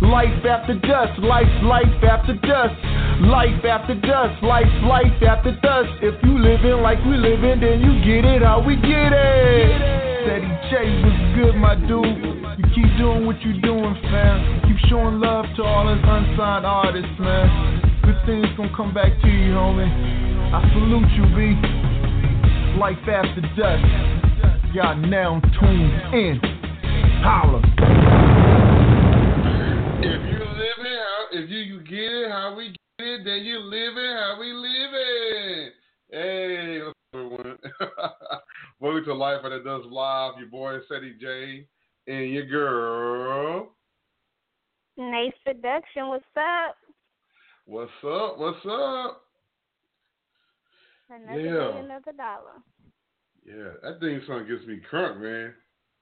Life after dusk, life, life after dusk. Life after dusk, life, life after dusk. If you living like we living, then you get it how we get it. Ceddy J was good, my dude. You keep doing what you doing, fam. Keep showing love to all us unsigned artists, man. Good things gonna come back to you, homie. I salute you, B. Life after dusk. Y'all now tuned in. Holla. If you live it, how, if you, you get it how we get it, then you live it how we live it. Hey, everyone? Welcome to Life After Dusk Live. Your boy Ceddy J and your girl. Nayy Seduction. What's up? What's up? What's up? Another Yeah. day, another dollar. Yeah, that thing song gets me crunk, man.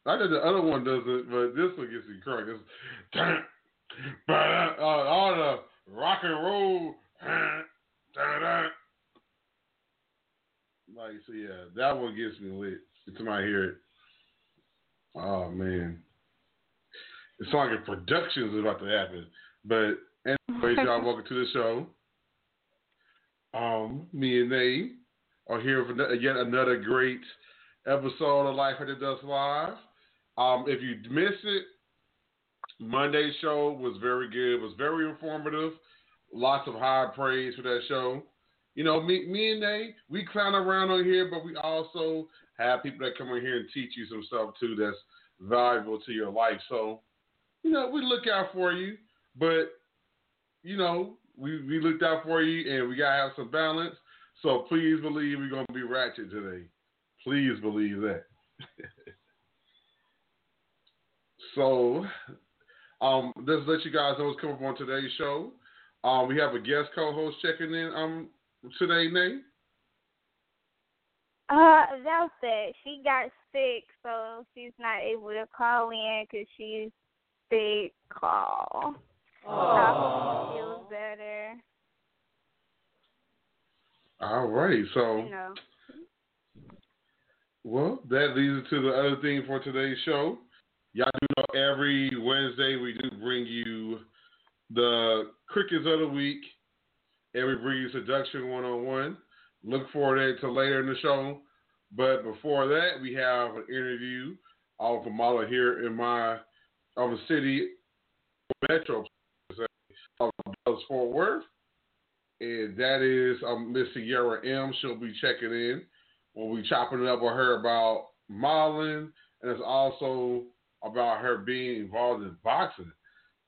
I know the other one doesn't, but this one gets me crunk. It's uh, all the rock and roll. Like, so yeah, that one gets me lit. Until I hear it. Oh man, it's like a production is about to happen. But anyways, y'all, welcome to the show. Um, me and they are here for yet another great episode of Life After Dusk Live. Um, if you missed it, Monday's show was very good. was very informative. Lots of high praise for that show. You know, me, me and they, we clown around on here, but we also have people that come in here and teach you some stuff too that's valuable to your life. So, you know, we look out for you, but you know, we, we looked out for you and we gotta have some balance. So please believe we're gonna be ratchet today. Please believe that. so um let's let you guys know what's coming up on today's show. Um we have a guest co-host checking in um today, Nate. Uh, that's it. She got sick, so she's not able to call in because she's sick. Call. So I hope she feels better. All right, so You know. Well, that leads us to the other thing for today's show. Y'all do know every Wednesday we do bring you the crickets of the week, and we bring you seduction one on one. Look forward to later in the show. But before that, we have an interview of a model here in my of a city Metro of Dallas Fort Worth. And that is um, Miss Ciera M. She'll be checking in. We'll be chopping it up with her about modeling, and it's also about her being involved in boxing.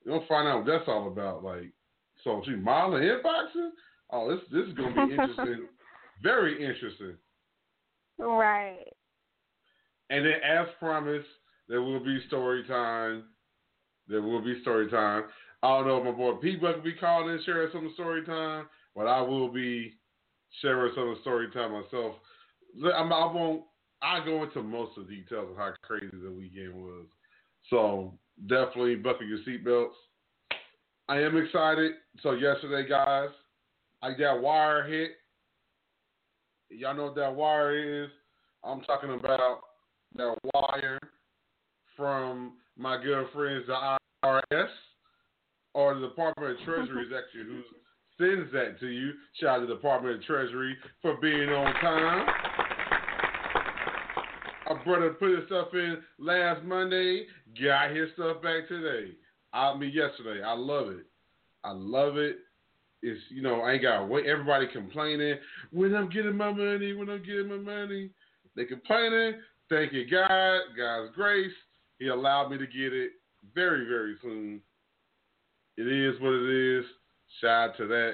You'll find out what that's all about. Like, so she modeling and boxing. Oh, this this is gonna be interesting. Very interesting. Right. And then, as promised, there will be story time. There will be story time. I don't know if my boy Pete Buck will be calling in sharing some story time, but I will be sharing some of the story time myself. I'm, I won't. I go into most of the details of how crazy the weekend was. So definitely buckle your seatbelts. I am excited. So yesterday, guys, I got wire hit. Y'all know what that wire is. I'm talking about that wire from my good friends, the IRS, or the Department of Treasury is actually who sends that to you. Shout out to the Department of Treasury for being on time. Brother put his stuff in last Monday, got his stuff back today. I mean yesterday. I love it. I love it. It's you know, I ain't gotta wait. Everybody complaining when I'm getting my money, when I'm getting my money. They complaining. Thank you, God, God's grace. He allowed me to get it very, very soon. It is what it is. Shout out to that.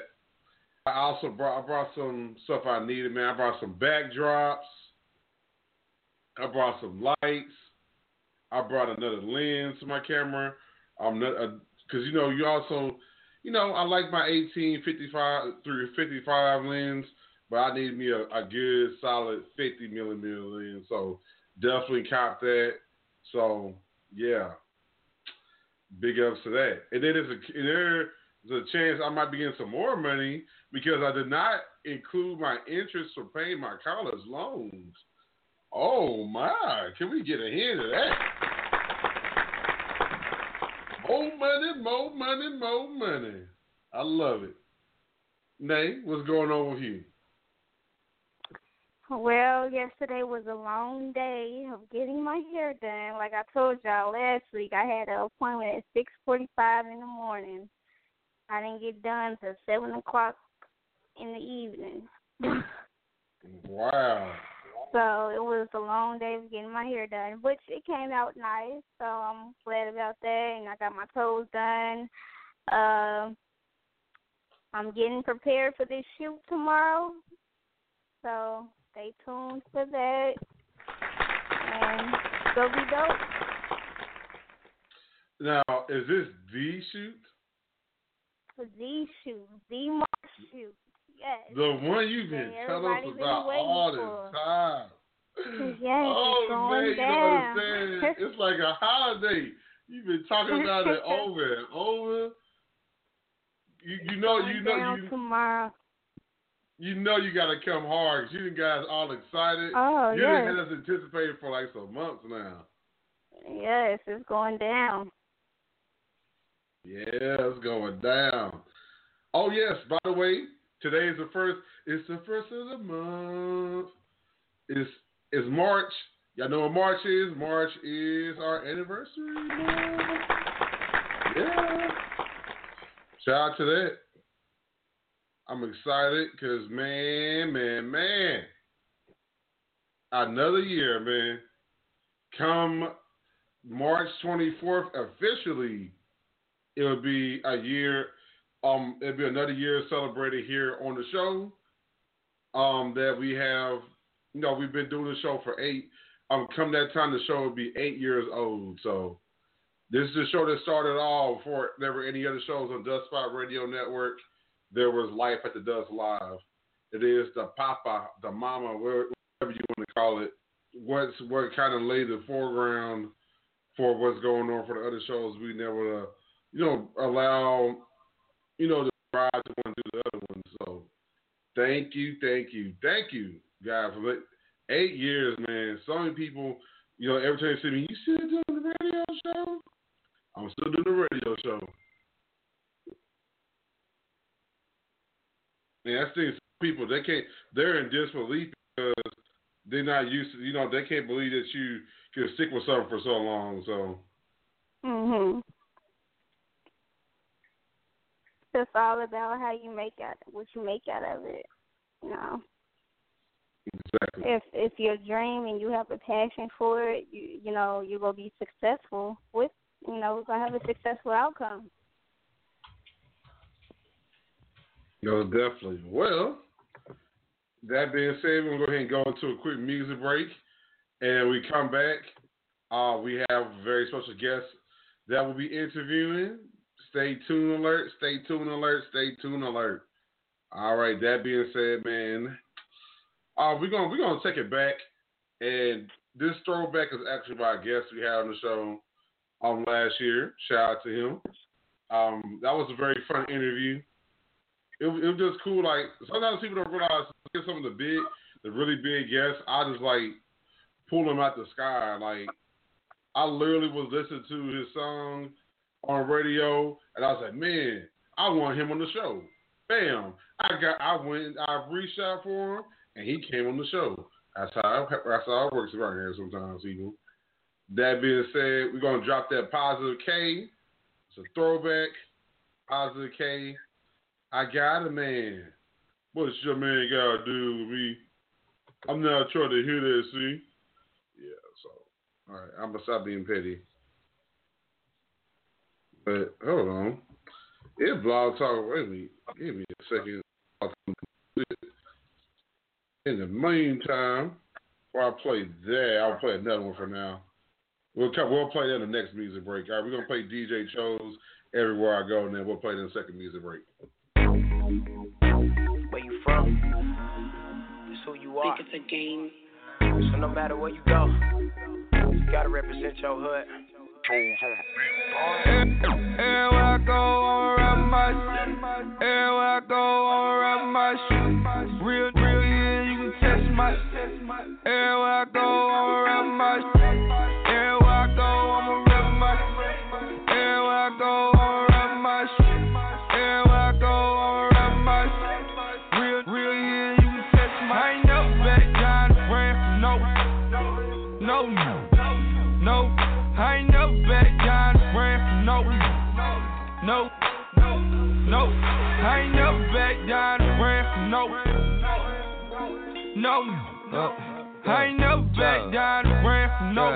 I also brought I brought some stuff I needed, man. I brought some backdrops. I brought some lights. I brought another lens to my camera. I'm not uh, because you know you also you know I like my 18 55 through 55 lens, but I need me a, a good solid 50 millimeter lens. So definitely cop that. So yeah, big ups to that. And then there's a there's a chance I might be getting some more money because I did not include my interest for paying my college loans. Oh my! Can we get a hint of that? More money, more money, more money. I love it. Nay, what's going on with you? Well, yesterday was a long day of getting my hair done. Like I told y'all last week, I had an appointment at six forty-five in the morning. I didn't get done till seven o'clock in the evening. wow. So it was a long day of getting my hair done, which it came out nice. So I'm glad about that, and I got my toes done. Uh, I'm getting prepared for this shoot tomorrow, so stay tuned for that. And go be dope. Now, is this the shoot? The shoot, the March shoot. Yes. The one you've been telling us about all this time. Yes, oh, it's going man, down. you understand. It's like a holiday. You've been talking about it over and over. You, you know, you know, you, tomorrow. you know, you got to come hard. You guys all excited. Oh you yes, done had us anticipated for like some months now. yes, it's going down. Yeah, it's going down. Oh yes, by the way, today is the first. It's the first of the month. It's it's March. Y'all know what March is? March is our anniversary month. Yeah. Shout out to that. I'm excited because man, man, man. Another year, man. Come March 24th, officially, it will be a year. Um, it'll be another year celebrated here on the show. Um, that we have, you know, we've been doing the show for eight. Um, come that time, the show will be eight years old. So this is the show that started all before there were any other shows on Dust Spot Radio Network. There was Life After Dusk Live. It is the Papa, the Mama, whatever you want to call it. What's what kind of laid the foreground for what's going on for the other shows. We never, uh, you know, allow, you know, the ride to want to the other one. So thank you, thank you, thank you, guys, for eight years, man. So many people, you know, every time they see me, you still doing the radio show? I'm still doing the radio show. And that's the. People they can't. They're in disbelief because they're not used to. You know, they can't believe that you can stick with something for so long. So Mhm. Just all about how you make out what you make out of it. You know. Exactly. If if your dream and you have a passion for it, you you know you're gonna be successful with you know we're gonna have a successful outcome. No, definitely. Well, that being said, we're gonna go ahead and go into a quick music break, and we come back. Uh, we have a very special guest that will be interviewing. Stay tuned alert, stay tuned alert, stay tuned alert. All right, that being said, man, uh, we're gonna we're gonna take it back, and this throwback is actually by a guest we had on the show um last year. Shout out to him. Um, that was a very fun interview. It, it was just cool. Like sometimes people don't realize get some of the big, the really big guests. I just like pull them out the sky. Like I literally was listening to his song on radio, and I was like, man, I want him on the show. Bam! I got, I went, I reached out for him, and he came on the show. That's how that's how it works around here sometimes, people. That being said, we're gonna drop that positive K. It's a throwback. Positive K. I got a man. What's your man gotta do with me? I'm not trying to hear that, see? Yeah, so all right, I'm gonna stop being petty. But hold on. It blog talk wait a minute. Give me a second. In the meantime, while I play that, I'll play another one for now. We'll come, we'll play that in the next music break. All right, we're gonna play DJ Chose everywhere I go, and then we'll play it in the second music break. Where you from? It's who you are. Think it's a game. So no matter where you go, you gotta represent your hood. Everywhere I go, I'ma rap my shit. Everywhere I go, I'ma rap my shit. Real, real, yeah, you can test my Everywhere I go, I'ma rap my shit. No. Uh, I ain't never back down, ran from no.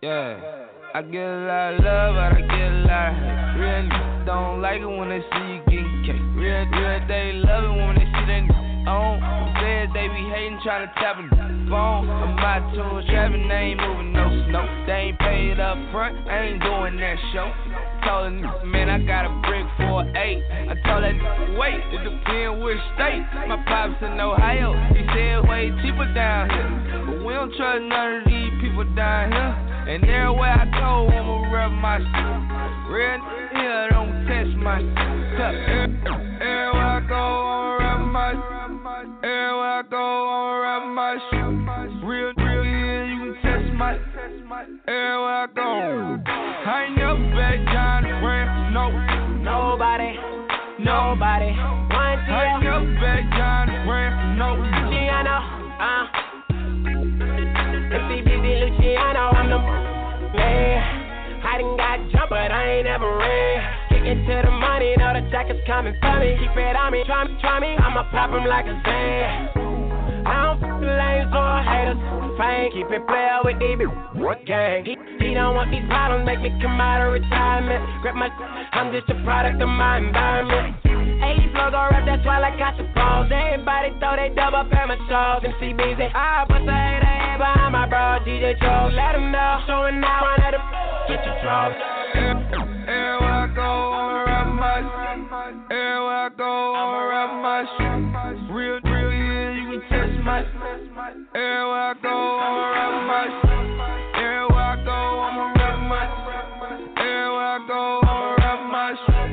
Yeah. I get a lot of love, but I get a lot of hate. Real niggas don't like it when they see you getting cake. Real, real, they love it when they see they on. Said they be hating, trying to tap a phone. I'm out to a trapping, they ain't moving no snow. They ain't paid up front, I ain't doing that show. Told nigga, man, I got a brick for eight. I told nigga, wait, it depends which state. My pops in Ohio, he said way cheaper down here. But we don't trust none of these people down here. And everywhere I go, I'ma rep my shit. Real here, don't test my shit. Everywhere I go, I'ma rap my shit. Everywhere I go, I'ma rap my shit. Real, real, yeah, you can test my Everywhere I go, I ain't never back no, Nobody, nobody. One I ain't never back down, ran no. Luciano. Uh. FCBZ Luciano, I'm the man. I done got jumped, but I ain't ever ran. Kicking to the money, know the jacket's coming for me. Keep it on me, try me, try me. I'ma pop 'em like a Zan. I don't f with lames or haters. Fame, keep it player with. What gang? He, he don't want these problems, make me come out of retirement. Grab my, I'm just a product of my environment. 80 flows on rap, that's why I got the balls. Everybody throw they dub up at my shows. And CBZ, I bust a hater head behind my bro. DJ Joe, let him know. Showing now, run at him. Get your drugs. Everywhere I go, I'ma rap my. Everywhere I go, I'ma rap my. I go, I'ma rap my shit. Everywhere I go, I'ma rap my shit. Everywhere I go, I'ma rap my shit.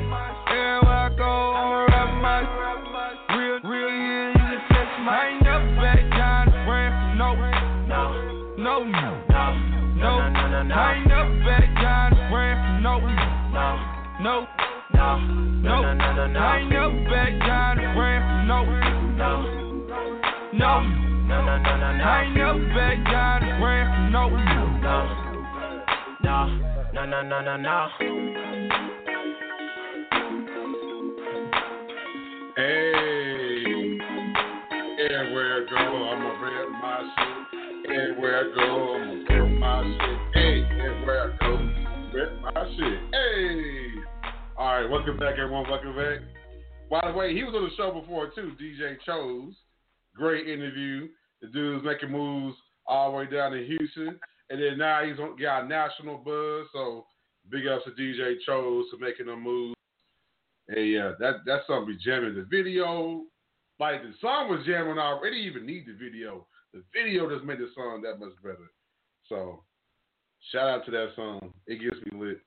Everywhere I go, I'ma rap my shit. Real, real, yeah, you can test my I ain't never back down, ran from no, No, no, no. no, No, no, no, no, no. I ain't never back down, ran from no, no, no, no, no, no, no, no, no. I ain't never back down, ran no, no, no. I ain't never back down the ground, no. No, no, no, no, no, no. Hey, everywhere I go, I'ma rip my shit. Everywhere I go, I'ma rip my shit. Hey, everywhere I go, rip my shit. Hey. All right, welcome back, everyone. Welcome back. By the way, he was on the show before too. DJ chose great interview. The dude's making moves all the way down to Houston, and then now he's on, got national buzz. So big ups to DJ Chose for making a move. Hey, yeah, that that's something be jamming. The video, like the song was jamming already. Even need the video. The video just made the song that much better. So shout out to that song. It gets me lit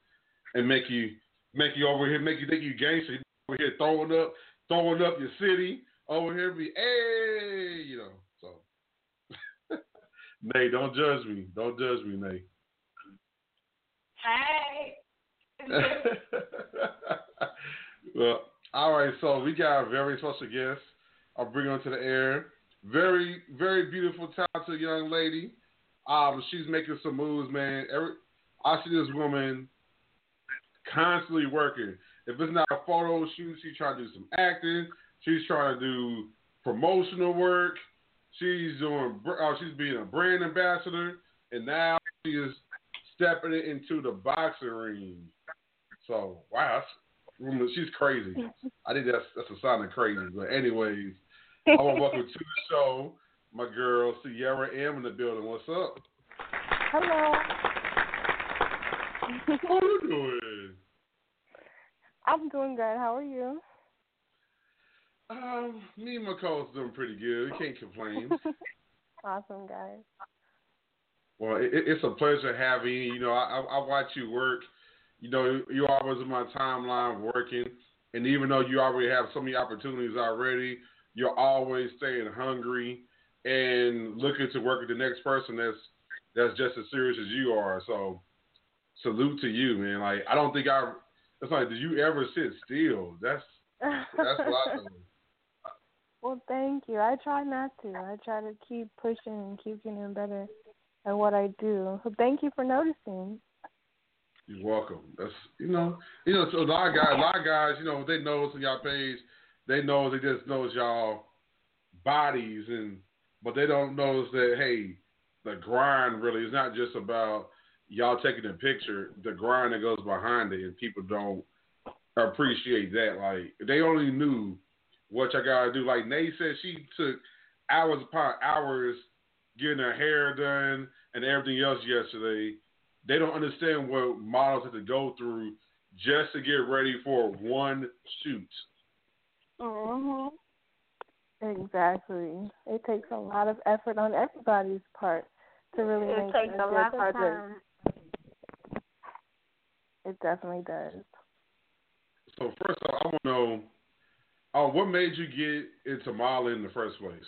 and make you make you over here, make you think you gangster. Over here throwing up, throwing up your city over here. Be hey, you know. Nay, don't judge me. Don't judge me, Nay. Hey. well, all right. So we got a very special guest. I'll bring her to the air. Very, very beautiful, talented young lady. Um, she's making some moves, man. Every, I see this woman constantly working. If it's not a photo shoot, she's trying to do some acting. She's trying to do promotional work. She's doing. Uh, she's being a brand ambassador, and now she is stepping it into the boxing ring. So wow, that's, she's crazy. I think that's that's a sign of crazy. But anyways, I want to welcome to the show my girl Ciera M in the building. What's up? Hello. How are you doing? I'm doing good. How are you? Um, me and my co doing pretty good. We can't complain. awesome, guys. Well, it, it's a pleasure having you. You know, I, I watch you work. You know, you're always in my timeline working, and even though you already have so many opportunities already, you're always staying hungry and looking to work with the next person that's that's just as serious as you are. So, salute to you, man. Like, I don't think I. It's like, did you ever sit still? That's that's what I do. Well, thank you. I try not to. I try to keep pushing and keep getting better at what I do. So thank you for noticing. You're welcome. That's you know, you know, so a lot of guys, a lot of guys, you know, they know on y'all page, they know they just knows y'all bodies and, but they don't notice that hey, the grind really is not just about y'all taking a picture. The grind that goes behind it, and people don't appreciate that. Like they only knew what y'all gotta do. Like Nay said, she took hours upon hours getting her hair done and everything else yesterday. They don't understand what models have to go through just to get ready for one shoot. Mhm. Exactly. It takes a lot of effort on everybody's part to really It make takes a a lot good of time. It definitely does. So first off, I want to know, uh, what made you get into modeling in the first place?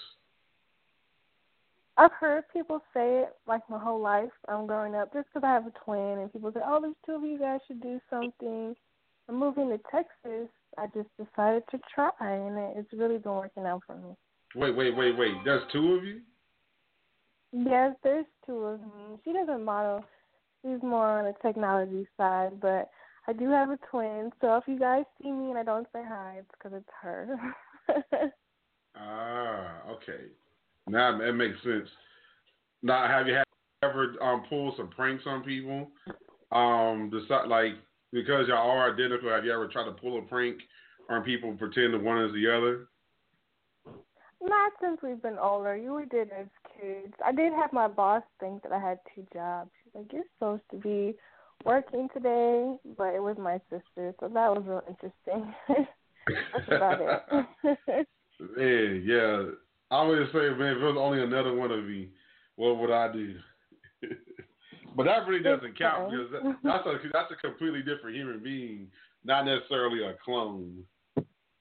I've heard people say it like my whole life. I'm growing up just because I have a twin, and people say, "Oh, there's two of you guys should do something." I'm moving to Texas. I just decided to try, and it- it's really been working out for me. Wait, wait, wait, wait. There's two of you? Yes, there's two of me. She doesn't model. She's more on the technology side, but I do have a twin. So if you guys see me and I don't say hi, it's because it's her. Ah, okay. Now that makes sense. Now, have you had ever um pulled some pranks on people? Um, decide, like because y'all are identical. Have you ever tried to pull a prank on people, pretend that one is the other? Not since we've been older. You we did as kids. I did have my boss think that I had two jobs. She's like, "You're supposed to be working today," but it was my sister, so that was real interesting. That's about it. Man, yeah. I always say, man, if there was only another one of me, what would I do? but that really doesn't count because that, that's a that's a completely different human being, not necessarily a clone.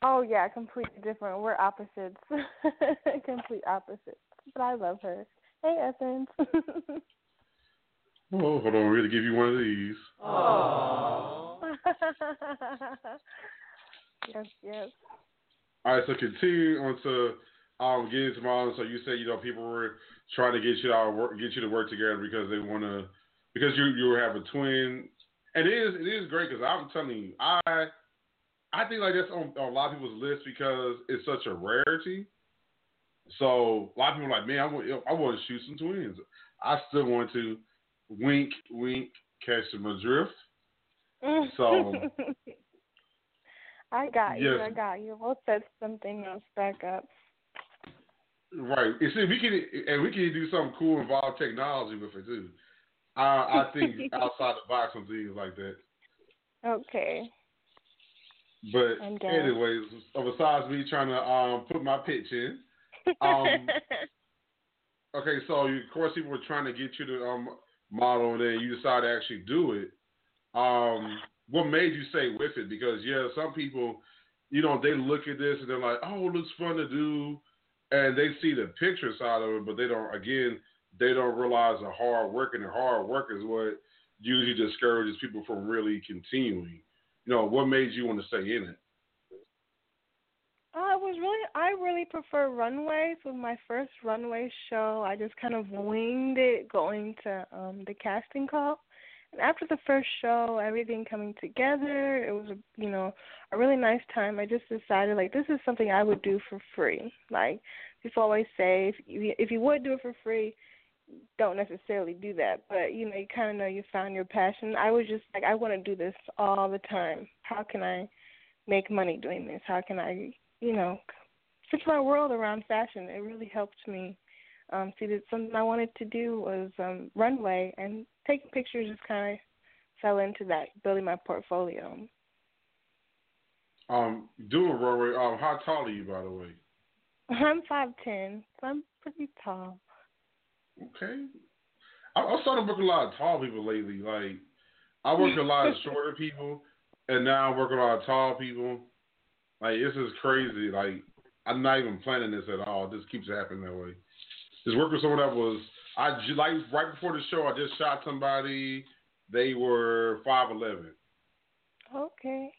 oh yeah, completely different. We're opposites. Complete opposites. But I love her. Hey, Essence. Oh, hold on, we're gonna give you one of these. Oh. yes, yes. All right, so continue on to um, getting to modeling. So you said you know people were trying to get you to work, get you to work together because they want to because you you have a twin, and it is it is great because I'm telling you I I think like that's on, on a lot of people's list because it's such a rarity. So a lot of people are like, man, I want, I want to shoot some twins. I still want to wink, wink, catch them adrift. So I got you. I got you. We'll set something else back up. right, you see, we can and we can do something cool involve technology with it too. I I think outside the box on things like that. Okay. But anyways, besides me trying to um put my pitch in, um, okay, so you, of course people were trying to get you to um model, and then you decide to actually do it. Um, what made you say with it? Because yeah, some people, you know, they look at this and they're like, oh, it looks fun to do, and they see the picture side of it, but they don't. Again, they don't realize the hard work, and the hard work is what usually discourages people from really continuing. You know, what made you want to stay in it? Uh, it was really I really prefer runways. With my first runway show, I just kind of winged it going to um the casting call. And after the first show, everything coming together, it was a you know, a really nice time. I just decided like this is something I would do for free. Like people always say if you if you would do it for free, don't necessarily do that. But you know, you kind of know you found your passion. I was just like I want to do this all the time. How can I make money doing this? How can I you know, switch my world around fashion. It really helped me um, see that something I wanted to do was um, runway and taking pictures just kind of fell into that, building my portfolio. Um, doing runway. Um, how tall are you, by the way? I'm five ten, so I'm pretty tall. Okay. I, I'm starting to work a lot of tall people lately. Like, I work a lot of shorter people, and now I work a lot of tall people. Like, this is crazy. Like, I'm not even planning this at all. This keeps happening that way. Just work with someone that was, I like right before the show, I just shot somebody. They were five eleven. Okay.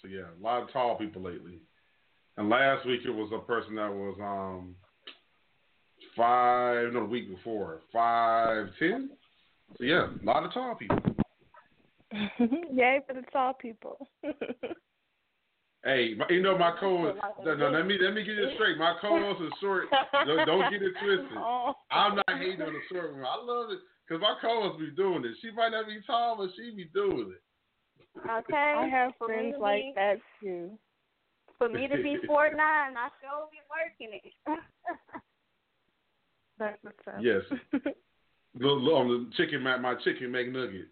So yeah, a lot of tall people lately. And last week it was a person that was um five no the week before five ten. So yeah, a lot of tall people. Yay for the tall people. Hey, my, you know my co no, no, let me let me get it straight. My co-host is short. Don't, don't get it twisted. Oh. I'm not hating on the short one. I love it because my co-host be doing it. She might not be tall, but she be doing it. Okay. I have For friends to like be- that too. For me to be four nine, I still be working it. That's what's up. Yes. Little, little, on the chicken, my, my chicken McNugget.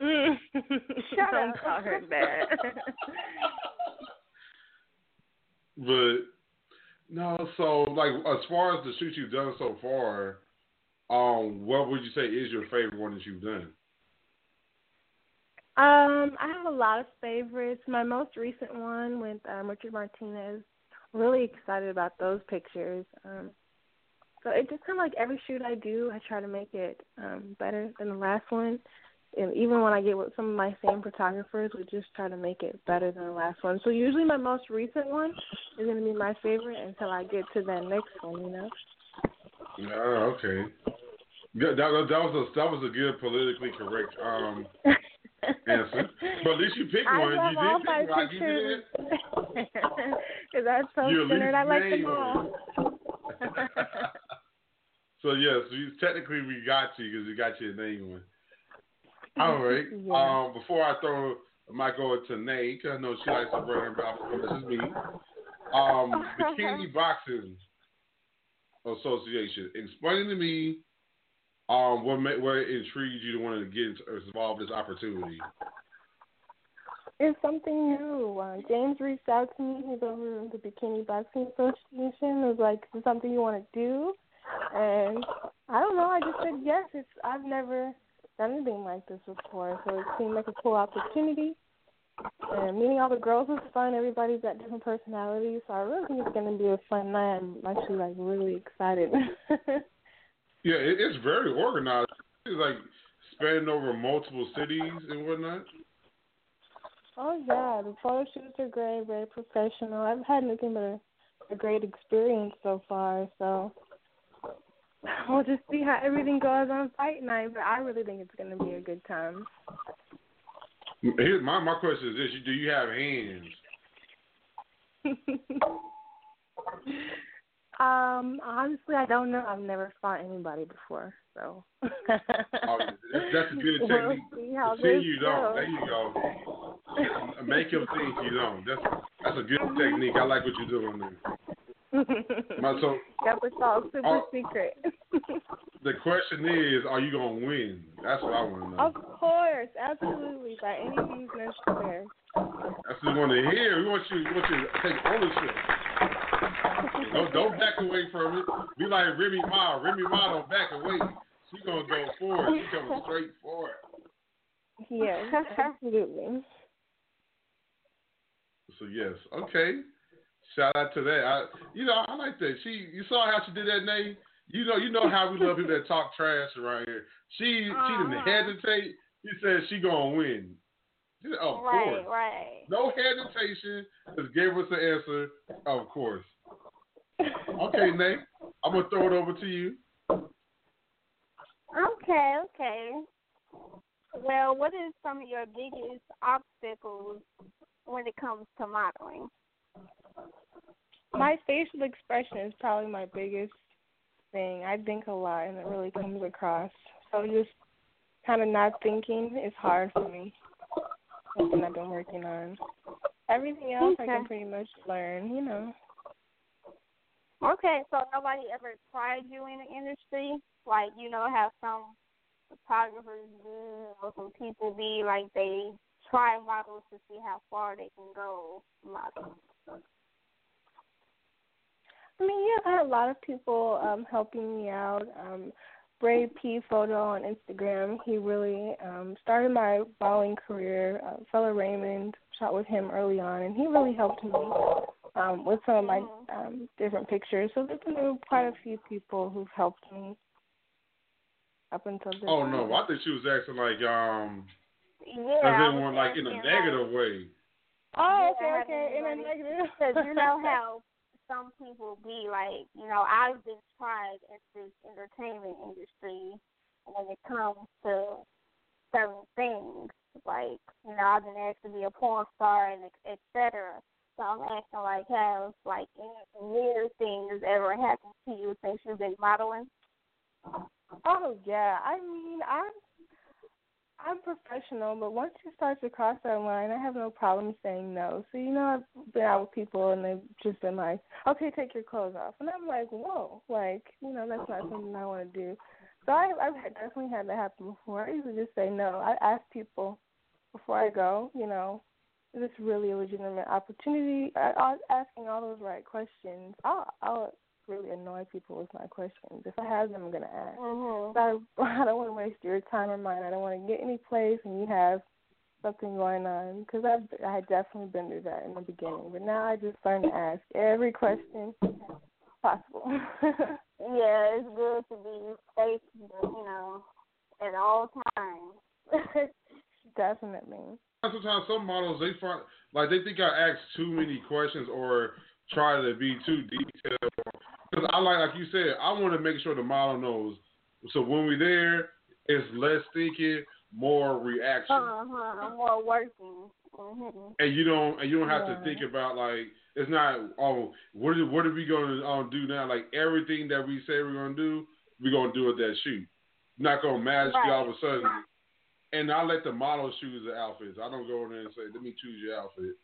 Mm. Shut Don't up. call her that. But no, so like as far as the shoots you've done so far, um, what would you say is your favorite one that you've done? Um, I have a lot of favorites. My most recent one with um, Richard Martinez. Really excited about those pictures. Um, so it just kind of like every shoot I do, I try to make it um, better than the last one. And even when I get with some of my same photographers, we just try to make it better than the last one. So usually my most recent one is going to be my favorite until I get to that next one. You know. Oh, okay. That, that, was- that was a that was a good politically correct um answer. But at least you picked I one. love You all did my pick one. You. Because I'm so centered. I like them all. so yes, we, technically we got you because we got your name one. All right. Yeah. Um, before I throw my over to Nate, 'cause I know she likes to bring her back. This is me. Um, Bikini Boxing Association. Explain to me um, what ma- what intrigued you to want to get into, involved in this opportunity. It's something new. Uh, James reached out to me. He's over the Bikini Boxing Association. It was like, "Is this something you want to do?" And I don't know. I just said yes. It's I've never done anything like this before, so it seemed like a cool opportunity. And meeting all the girls was fun. Everybody's got different personalities, so I really think it's going to be a fun night. I'm actually like really excited. Yeah, it, it's very organized. It's like spanning over multiple cities and whatnot. Oh yeah, the photo shoots are great, very professional. I've had nothing but a, a great experience so far. So we'll just see how everything goes on fight night. But I really think it's going to be a good time. Here's my my question is this: Do you have hands? Um, honestly, I don't know. I've never fought anybody before, so. oh, that's, that's a good We'll technique. see see this you don't. There you go. Make him think you don't. That's that's a good technique. I like what you're doing there. My- so yep, it's all super Oh. secret. the question is, are you gonna win? That's what I want to know. of course, absolutely, by any means necessary. That's what we want to hear. We want you, we want you to take ownership. Don't, don't back away from it. Be like Remy Ma. Remy Ma don't back away. She gonna go forward. She coming straight forward. Yes, absolutely. So yes, okay. Shout out to that. I, you know, I like that. She, you saw how she did that, Nate. You know, you know how we love people that talk trash around here. She, she didn't Uh-huh. hesitate. She said she gonna win. She said, of right, course. right. No hesitation. Just gave us the answer. Of course. Okay, Nate. I'm gonna throw it over to you. Okay, okay. Well, what is some of your biggest obstacles when it comes to modeling? My facial expression is probably my biggest thing. I think a lot, and it really comes across. So just kind of not thinking is hard for me. Something I've been working on. Everything else I can pretty much learn, you know. Okay, so nobody ever tried you in the industry? Like, you know, have some photographers do or some people be like they try models to see how far they can go model. I mean, yeah, I had a lot of people um helping me out. Um Bray P photo on Instagram. He really um started my modeling career. Uh, fellow Raymond shot with him early on, and he really helped me um with some of my um different pictures. So there's been quite a few people who've helped me up until this. Oh no, I think she was acting like um, Yeah. as in one like in a negative way. Oh, okay, okay. In a everybody- negative. Because you know how some people be like, you know, I've been tried in this entertainment industry when it comes to certain things. Like, you know, I've been asked to be a porn star and et cetera. So I'm asking, like, have, like, any weird things ever happened to you since you've been modeling? Oh yeah, I mean I'm I'm professional, but once you start to cross that line, I have no problem saying no. So you know, I've been out with people and they've just been like, "Okay, take your clothes off," and I'm like, "Whoa!" Like you know, that's not something I want to do. So I, I've definitely had that happen before. I usually just say no. I ask people before I go. You know, is this really a legitimate opportunity? I, I asking all those right questions. I'll, I'll really annoy people with my questions. If I have them, I'm gonna ask. Mm-hmm. So I, I don't want to waste your time or mine. I don't want to get any place and you have something going on because I've I had definitely been through that in the beginning, but now I just learn to ask every question possible. Yeah, it's good to be safe, you know, at all times. definitely. Sometimes some models they find like they think I ask too many questions or try to be too detailed. Because I like, like you said, I want to make sure the model knows. So when we're there, it's less thinking, more reaction, Uh-huh. More working. Mm-hmm. and you don't and you don't have Yeah. to think about like it's not oh what are, what are we going to um, do now? Like everything that we say we're going to do, we're going to do at that shoot. Not going to magic you all of a sudden. And I let the model choose the outfits. I don't go in there and say, "Let me choose your outfit."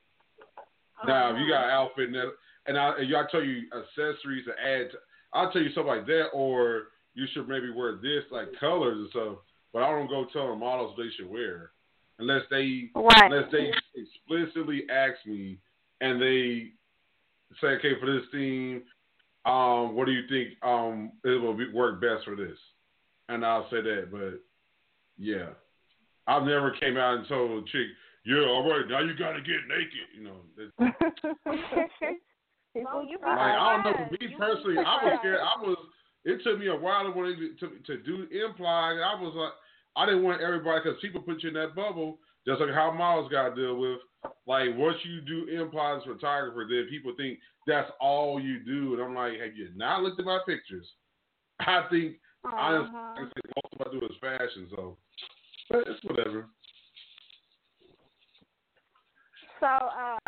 Now, if you got an outfit that, and I, and I tell you accessories to add, to, I'll tell you something like that, or you should maybe wear this, like colors and stuff. But I don't go telling models they should wear unless they Right. unless they explicitly ask me and they say, okay, for this theme, um, what do you think um it will be, work best for this? And I'll say that. But yeah, I've never came out and told a chick, yeah, all right, now you got to get naked. You know, that's- People you try. like I don't know. For me You personally, I was scared. I was. It took me a while to want to to, to do imply. I was like, I didn't want everybody because people put you in that bubble. Just like how Miles got to deal with, like once you do implies photographer, then people think that's all you do, and I'm like, have you not looked at my pictures? I think Uh-huh. like I said, most of what I do is fashion, so but it's whatever. So, um,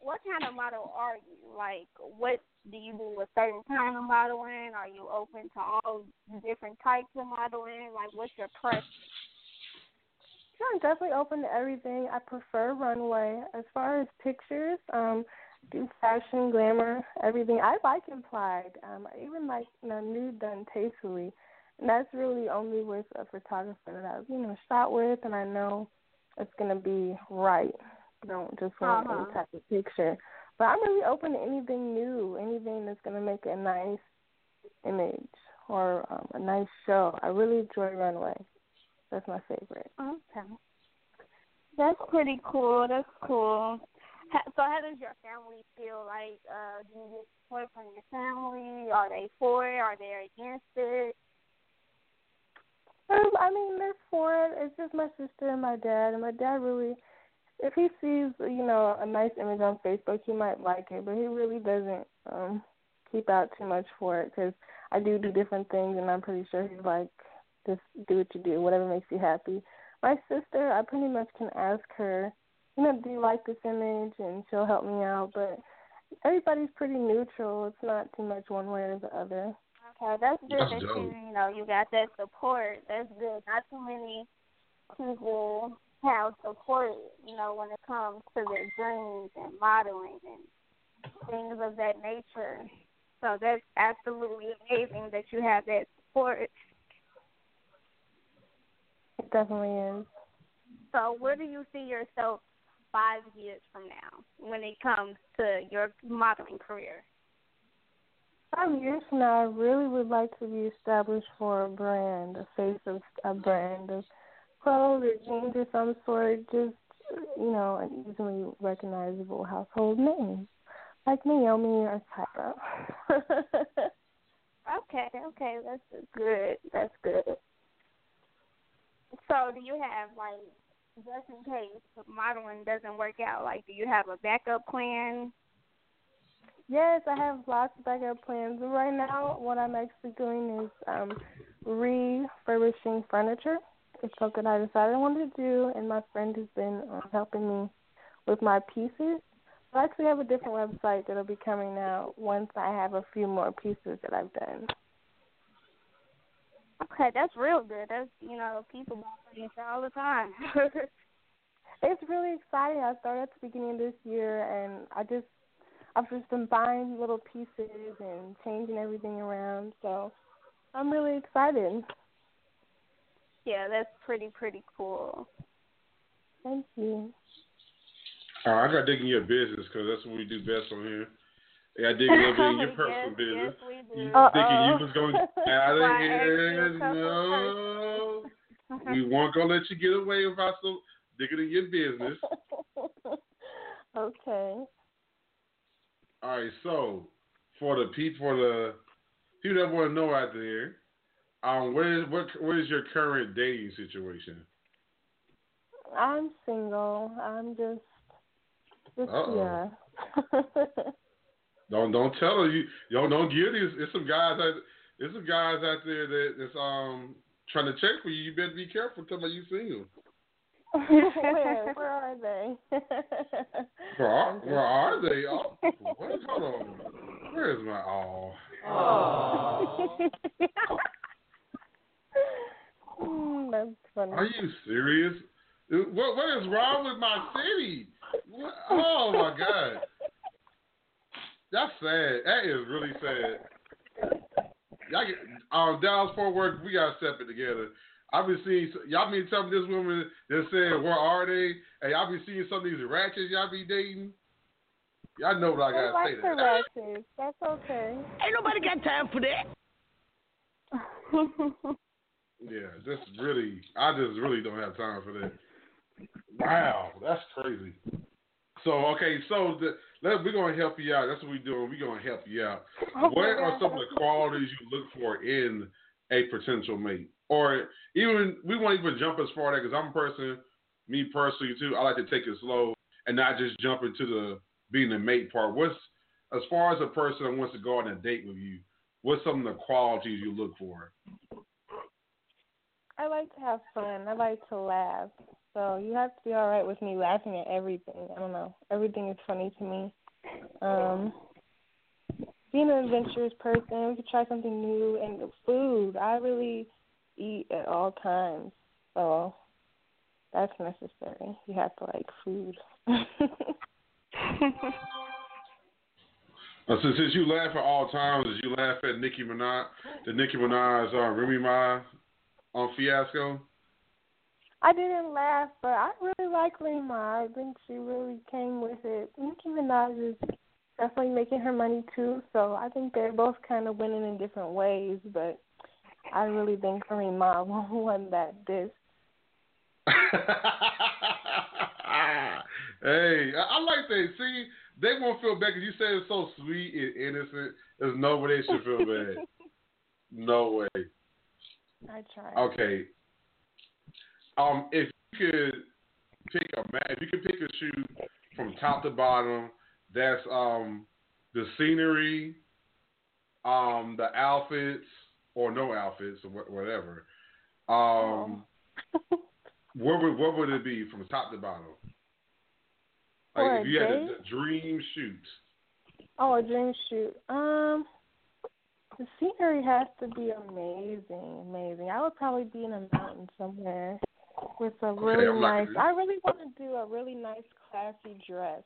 what kind of model are you? Like, what do you do? A certain kind of modeling? Are you open to all different types of modeling? Like, what's your preference? Sure, I'm definitely open to everything. I prefer runway. As far as pictures, um, do fashion, glamour, everything. I like implied. Um, I even like you know nude done tastefully, and that's really only with a photographer that I've you know shot with, and I know it's gonna be right. Don't just want Uh-huh. any type of picture. But I'm really open to anything new, anything that's gonna make a nice image or um, a nice show. I really enjoy runway. That's my favorite. Okay. That's pretty cool. That's cool. So, how does your family feel? Like, uh, do you get support from your family? Are they for it? Are they against it? Um, I mean, they're for it. It's just my sister and my dad. And my dad really, if he sees, you know, a nice image on Facebook, he might like it, but he really doesn't um keep out too much for it because I do do different things, and I'm pretty sure he's like, just do what you do, whatever makes you happy. My sister, I pretty much can ask her, you know, do you like this image, and she'll help me out. But everybody's pretty neutral. It's not too much one way or the other. Okay, that's good That's that dope. you, you know, you got that support. That's good. Not too many people have support, you know, when it comes to their dreams and modeling and things of that nature. So that's absolutely amazing that you have that support. It definitely is. So where do you see yourself five years from now when it comes to your modeling career? Five years from now, I really would like to be established for a brand, a face of a brand of clothes or jeans or some sort, just, you know, an easily recognizable household name, like Naomi or Tyra. Okay, okay, that's good. That's good. So, do you have like, just in case modeling doesn't work out, like, do you have a backup plan? yes, I have lots of backup plans. Right now, what I'm actually doing is um, refurbishing furniture. It's something I decided I wanted to do, and my friend has been uh, helping me with my pieces. I actually have a different website that'll be coming out once I have a few more pieces that I've done. Okay, that's real good. That's you know, people buy furniture all the time. It's really exciting. I started at the beginning of this year, and I just I've just been buying little pieces and changing everything around. So I'm really excited. Yeah, that's pretty pretty cool. Thank you. All right, I got to dig in your business because that's what we do best on here. I got to dig a little bit in your personal yes, business. Yes, we You do. Uh-oh. thinking you was going to get out of Why, ask here? you a couple No. We weren't going to let you get away without some digging in your business. okay. All right, so for the people, for the people that want to know out there, um, what is what what is your current dating situation? I'm single. I'm just just Uh-oh. yeah. Don't don't tell her you yo don't give these. There's some guys out there's some guys out there that that's um trying to check for you. You better be careful. Tell me you single. where where are they? Where are, where are they? Oh, what? Hold on. Where is my oh? Hmm, That's funny. Are you serious? What what is wrong with my city? What? Oh my god. That's sad. That is really sad. Y'all get um Dallas Fort Worth, we gotta step it together. I've been seeing y'all been telling this woman that said where are they? And y'all been seeing some of these ratchets y'all be dating. Y'all know what I I gotta like say to the that. ratchets. That's okay. Ain't nobody got time for that. Yeah, just really I just really don't have time for that. Wow, that's crazy. So okay, so the, let, we're gonna help you out. That's what we're doing. We're gonna help you out. What are some of the qualities you look for in a potential mate, or even we won't even jump as far that because I'm a person, me personally too. I like to take it slow and not just jump into the being the mate part. What's as far as a person that wants to go on a date with you? What's some of the qualities you look for? I like to have fun. I like to laugh. So So you have to be all right with me laughing at everything. I don't know. Everything is funny to me. Um, being an adventurous person, we could try something new. And food, I really eat at all times. So that's necessary. You have to like food. Uh, so since you laugh at all times, did you laugh at Nicki Minaj, the Nicki Minaj uh, Remy Ma on Fiasco? I didn't laugh, but I really like Remy. I think she really came with it. Nicki Minaj is definitely making her money too, so I think they're both kind of winning in different ways. But I really think Remy won that diss. hey, I, I like that. See, they won't feel bad because you said it's so sweet and innocent. There's no way they should feel bad. no way. I try. Okay. Um, if you could pick a if you could pick a shoot from top to bottom, that's um the scenery, um the outfits or no outfits or wha- whatever. Um, what would what would it be from top to bottom? Like if you had a, a dream shoot. Oh, a dream shoot. Um, the scenery has to be amazing, amazing. I would probably be in a mountain somewhere with a really I'm nice. I really want to do a really nice, classy dress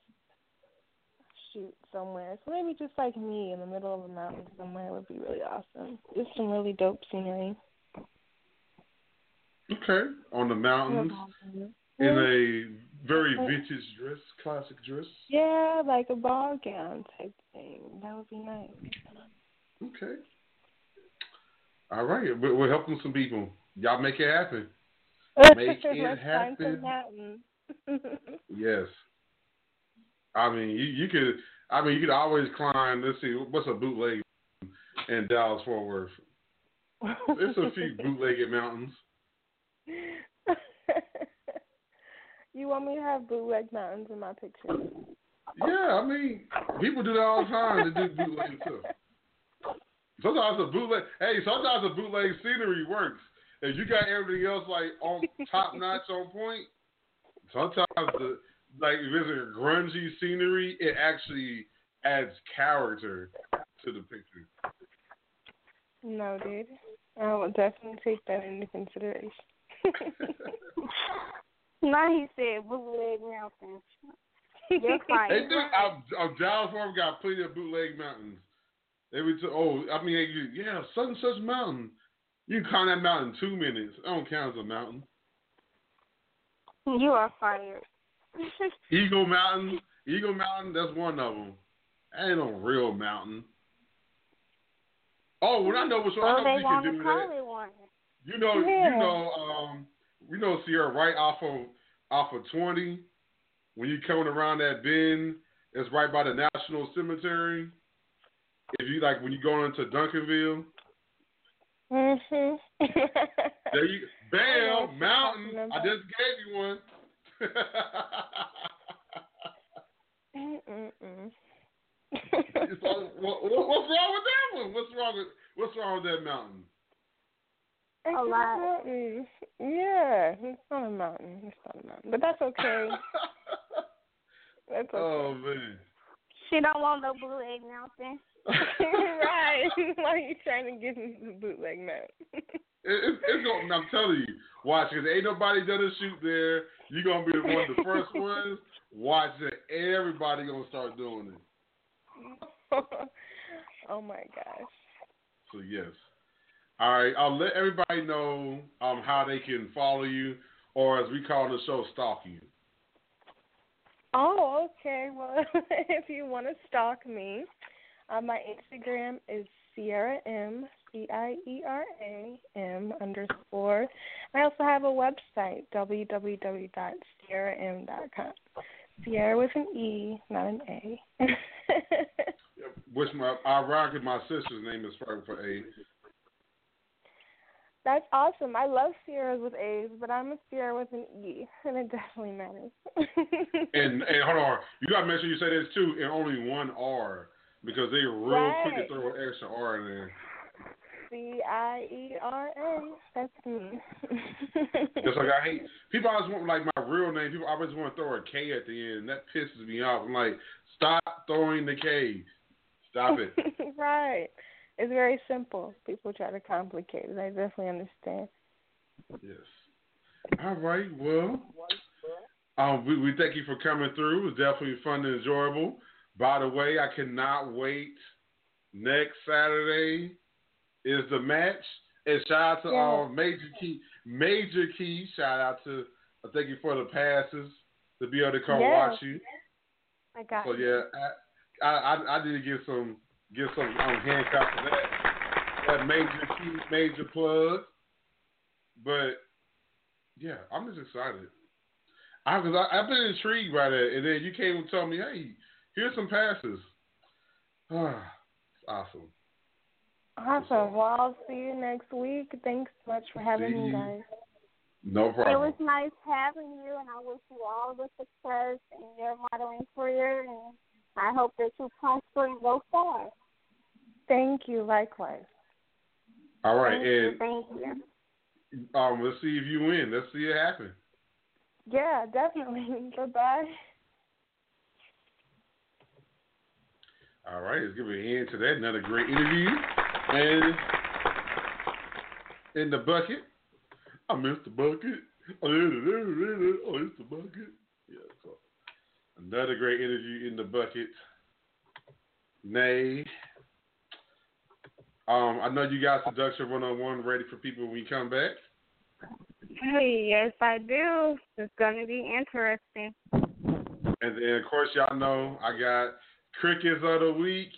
shoot somewhere. So maybe just like me in the middle of a mountain somewhere would be really awesome. Just some really dope scenery. Okay, on the mountains in a very vintage dress, classic dress. Yeah, like a ball gown type thing. That would be nice. Okay. All right, we're, we're helping some people. Y'all make it happen. Make it happen. Yes. I mean, you, you could. I mean, you could always climb. Let's see, what's a bootleg in Dallas Fort Worth? There's a few bootlegged mountains. you want me to have bootleg mountains in my picture? Yeah, I mean, people do that all the time. They do bootleg too. Sometimes a bootleg. Hey, sometimes a bootleg scenery works. If you got everything else like on top notch on point, sometimes the like if it's a grungy scenery, it actually adds character to the picture. No, dude. I will definitely take that into consideration. Now he said bootleg mountains. You're fine. They do. I'm, I'm Dallas Fort Worth got plenty of bootleg mountains. Every t- oh, I mean, you- yeah, such and such mountain. You can climb that mountain in two minutes. I don't count as a mountain. You are fired. Eagle Mountain, Eagle Mountain, that's one of them. Ain't no real mountain. Oh, well, I know which one. well, I know they you want can do that. one. You know, Yeah. you know, um, you know Ciera right off of off of twenty. When you coming around that bend, it's right by the National Cemetery. If you like, when you going into Duncanville, mhm. there you, I bam, mountain. I just gave you one. All- what, what- what's wrong with that one? What's wrong with What's wrong with that mountain? It's A lot. mountain. Yeah, it's not a mountain. It's not a mountain, but that's okay. That's okay. oh man. She don't want no blue egg mountain. Right. Why are you trying to get me the bootleg mountain? It, it, it's gonna, I'm telling you, watch because ain't nobody done a shoot there. You're gonna be one of the first ones. Watch it. Everybody gonna start doing it. oh my gosh. So yes. All right. I'll let everybody know um how they can follow you, or as we call the show, stalk you. Oh, okay. Well, if you want to stalk me, uh, my Instagram is Ciera M C I E R A M underscore. I also have a website www.cieram.com. Ciera with an E, not an A. Which my ironically my sister's name is for for A. That's awesome. I love Sierras with A's, but I'm a Ciera with an E, and it definitely matters. And and hold on, you gotta make sure you say this too, and only one R because they real quick to throw an extra R in there. C I E R A. That's me. Just like I hate people always want like my real name. People always want to throw a K at the end, and that pisses me off. I'm like, stop throwing the K. Stop it. right. It's very simple. People try to complicate it. I definitely understand. Yes. All right. Well, um, we, we thank you for coming through. It was definitely fun and enjoyable. By the way, I cannot wait. Next Saturday is the match. And shout out to Yeah. um, Major Key. Major Key. Shout out to. uh, thank you for the passes to be able to come Yeah. watch you. I got So you. yeah, I I, I, need to get some get some um, handcuffs for that. That major key, major plug. But yeah, I'm just excited. I because I've been intrigued by that, and then you came and told me, hey, here's some passes. Ah, it's awesome. Awesome. Well, I'll see you next week. Thanks so much for having See me, you. guys. No problem. It was nice having you, and I wish you all the success in your modeling career, and I hope that you prosper and go far. Thank you. Likewise. All right, Thank you. and Thank you. um, let's see if you win. Let's see it happen. Yeah, definitely. Goodbye. All right, let's give a hand to that. Another great interview. And in the bucket, I missed the bucket. Oh, it's the bucket. Yeah, so another great interview in the bucket. Nay. Um, I know you got seduction one on one ready for people when we come back. Hey, yes, I do. It's going to be interesting. And then, of course, y'all know I got crickets of the week.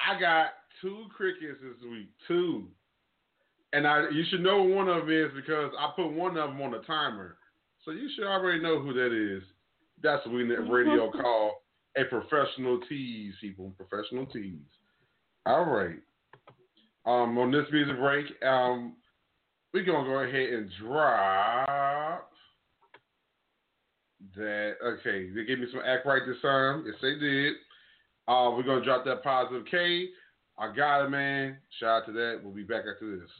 I got two crickets this week, two. And I, you should know one of them is because I put one of them on a timer. So you should already know who that is. That's what we in that radio call a professional tease, people. Professional tease. All right. Um, on this music break, um, we're gonna go ahead and drop that. Okay, they gave me some act right this time. Yes, they did. Uh, we're gonna drop that positive K. I got it, man. Shout out to that. We'll be back after this.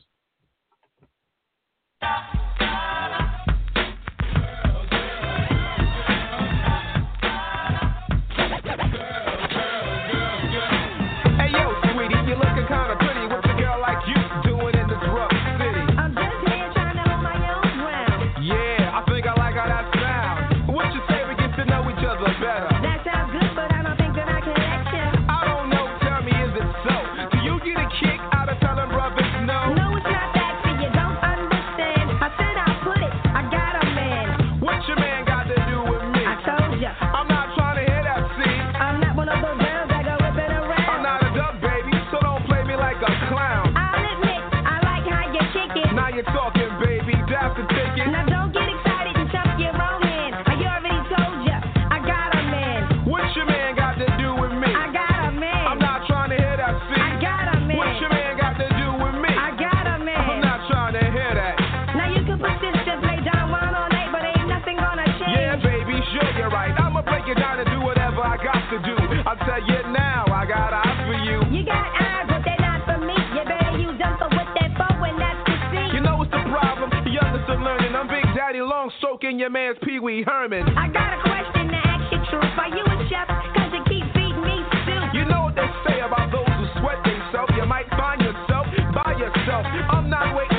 Stroking your man's Pee Wee Herman. I got a question to ask you, truth. Are you a chef? Cause you keep feeding me soup. You know what they say about those who sweat themselves. You might find yourself by yourself. I'm not waiting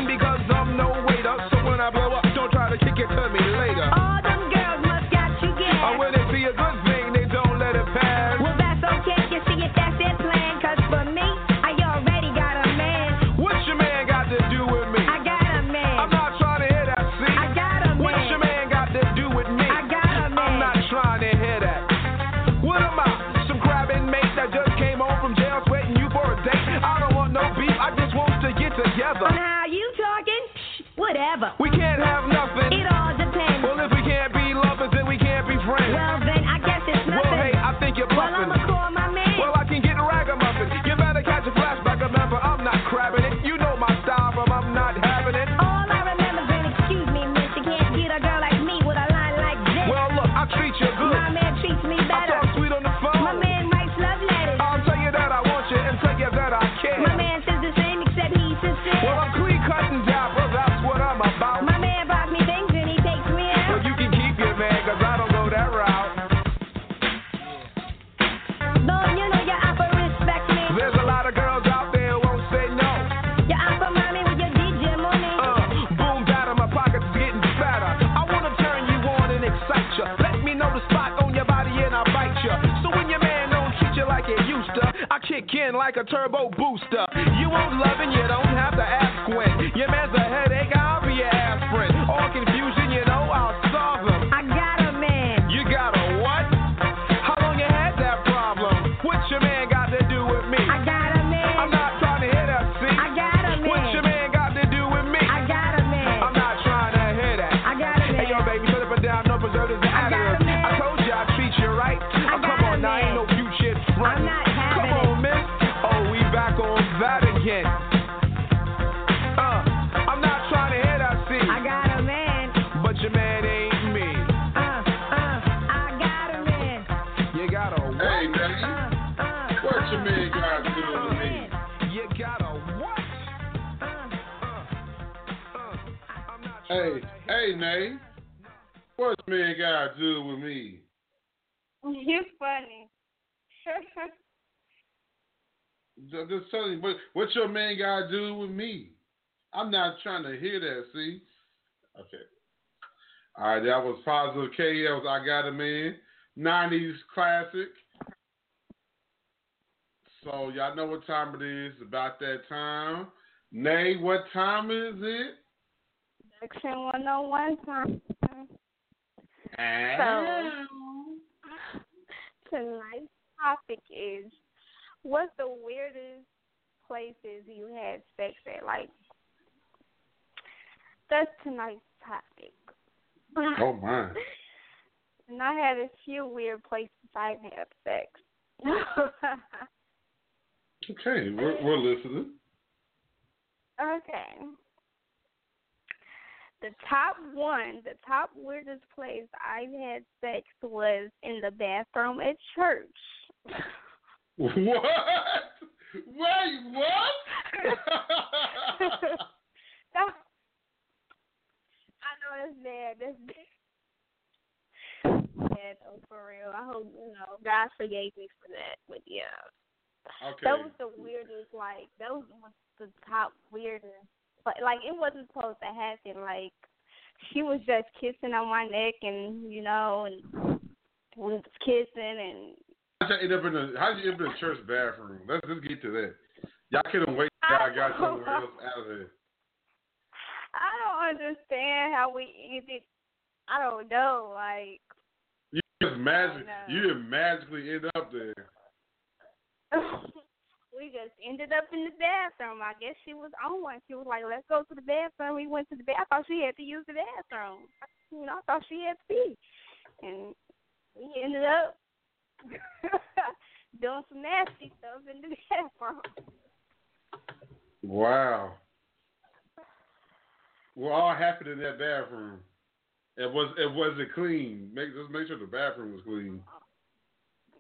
I'm not trying to hear that. See, okay. All right, that was positive K. That was I got a man. '90s classic. So y'all know what time it is. About that time. Nay, what time is it? Seduction 101 time. Ah. Tonight's topic is what's the weirdest places you had sex at? Like, that's tonight's topic. Oh my. And I had a few weird places I've had sex. Okay, we're, we're listening. okay. The top one, the top weirdest place I've had sex was in the bathroom at church. What? Wait, what? Know that's bad. That's bad. Bad, oh, for real. I hope you know God forgave me for that. But yeah, okay. that was the weirdest. Like that was the top weirdest. But like it wasn't supposed to happen. Like she was just kissing on my neck, and you know, and we was kissing, and How'd you end up in the How'd you end up in the church bathroom? Let's just get to that. Y'all couldn't wait. till I got somewhere else out of there. I don't understand how we ended. I don't know. Like You just magic. You just magically end up there. we just ended up in the bathroom. I guess she was on one. She was like, "Let's go to the bathroom." We went to the bathroom. I thought she had to use the bathroom. You know, I thought she had to pee, and we ended up doing some nasty stuff in the bathroom. Wow. What all happened in that bathroom? It was it wasn't clean. Make just make sure the bathroom was clean.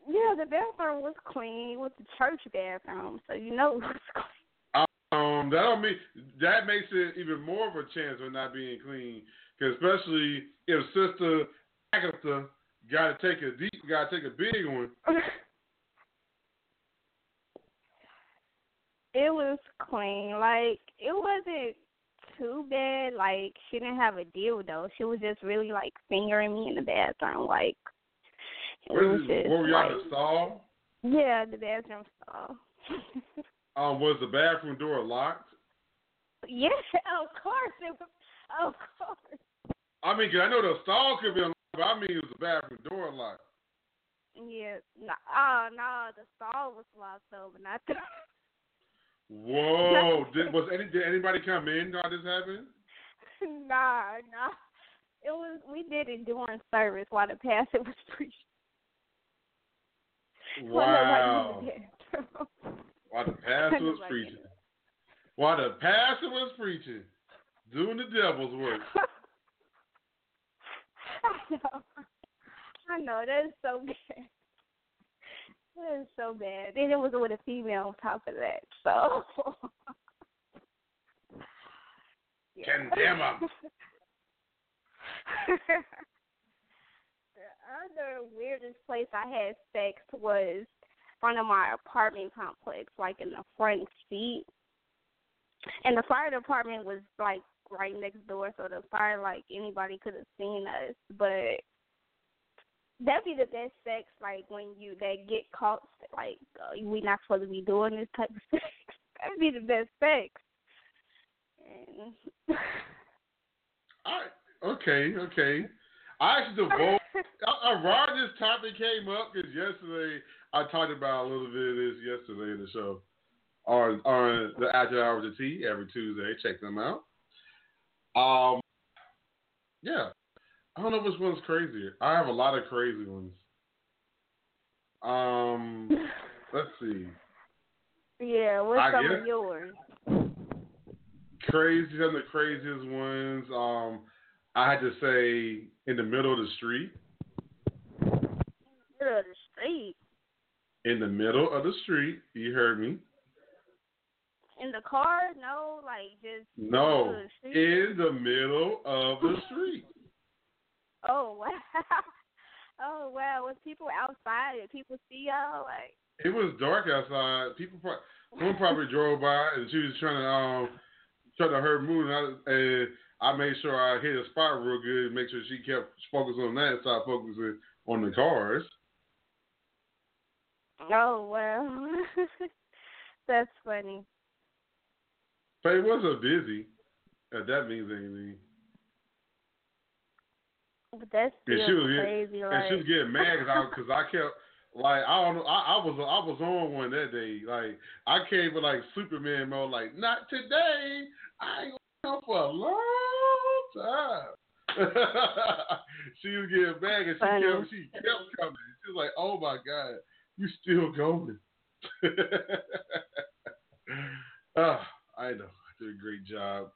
Yeah, the bathroom was clean. It was the church bathroom, so you know it was clean. Um, that don't mean that makes it even more of a chance of not being clean. Cause especially if Sister Agatha got to take a deep, got to take a big one. it was clean. Like it wasn't too bad. Like she didn't have a deal though. She was just really like fingering me in the bathroom. Like it Where, was did, just were like, the stall? yeah, the bathroom stall. Um, was the bathroom door locked? yes, of course it was. Of course. I mean, 'cause I know the stall could be unlocked, but I mean, it was the bathroom door locked. Yeah. No, oh no, the stall was locked though, but not the. Whoa! did was any did anybody come in while this happened? nah, nah. It was we did it during service while the pastor was preaching. Wow! nobody was there. While the pastor was preaching. While the pastor was preaching, doing the devil's work. I know. I know. That is so bad. That is so bad. Then it was with a female on top of that. So. Yeah. Condemn 'em. the other weirdest place I had sex was front of my apartment complex, like in the front seat. And the fire department was like right next door, so the fire like anybody could have seen us. But That'd be the best sex, like when you they get caught, like uh, we not supposed to be doing this type of sex. That'd be the best sex. And I, okay, okay. I actually devote. I, I brought this topic came up because yesterday I talked about a little bit of this yesterday in the show on on the After Hours of Tea every Tuesday. Check them out. Um, yeah, I don't know which one's crazier. I have a lot of crazy ones. Um, let's see. yeah, what's I some guess- of yours? Crazy, some of the craziest ones. Um, I had to say in the middle of the street. Middle of the street, In the middle of the street, you heard me. in the car? No, like just No, the in the middle of the street. Oh wow. Oh wow, was people outside? Did people see y'all? Like It was dark outside. People, pro- one probably drove by and she was trying to um trying to hurt mood, and I, and I made sure I hit a spot real good, and make sure she kept focused on that, stop focusing on the cars. Oh well. That's funny. But it wasn't busy. If that means anything. But that's And she was crazy. getting, like and she was getting mad because I, I kept like I don't know I, I was I was on one that day like I came with like Superman mode like not today I ain't gonna come for a long time. she was getting mad and she kept she kept coming. She was like, oh my god, you still going? Ah, I know I did a great job.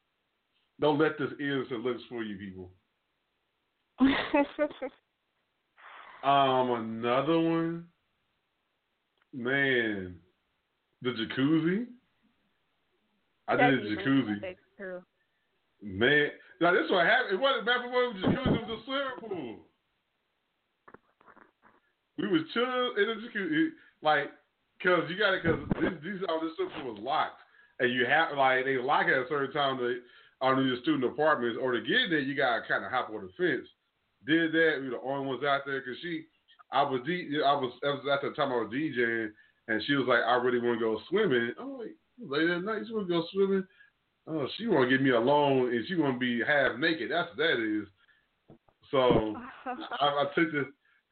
Don't let this innocent looks for you people. Um, another one, man, the jacuzzi. I did a jacuzzi, true. man. Now this what happened. It wasn't back when it was jacuzzi. It was a swimming pool. We was chilling in the jacuzzi, like, cause you got to, cause this, these all this swimming pool was locked, and you have like they lock it at a certain time to on these student apartments, or to get in there you gotta kind of hop on the fence. Did that. We were the only ones out there because she, I was, D, I was, was at the time I was DJing, and she was like, I really want to go swimming. I'm like, late at night, you want to go swimming? Oh, she want to get me alone, and she want to be half naked. That's what that is. So I, I took the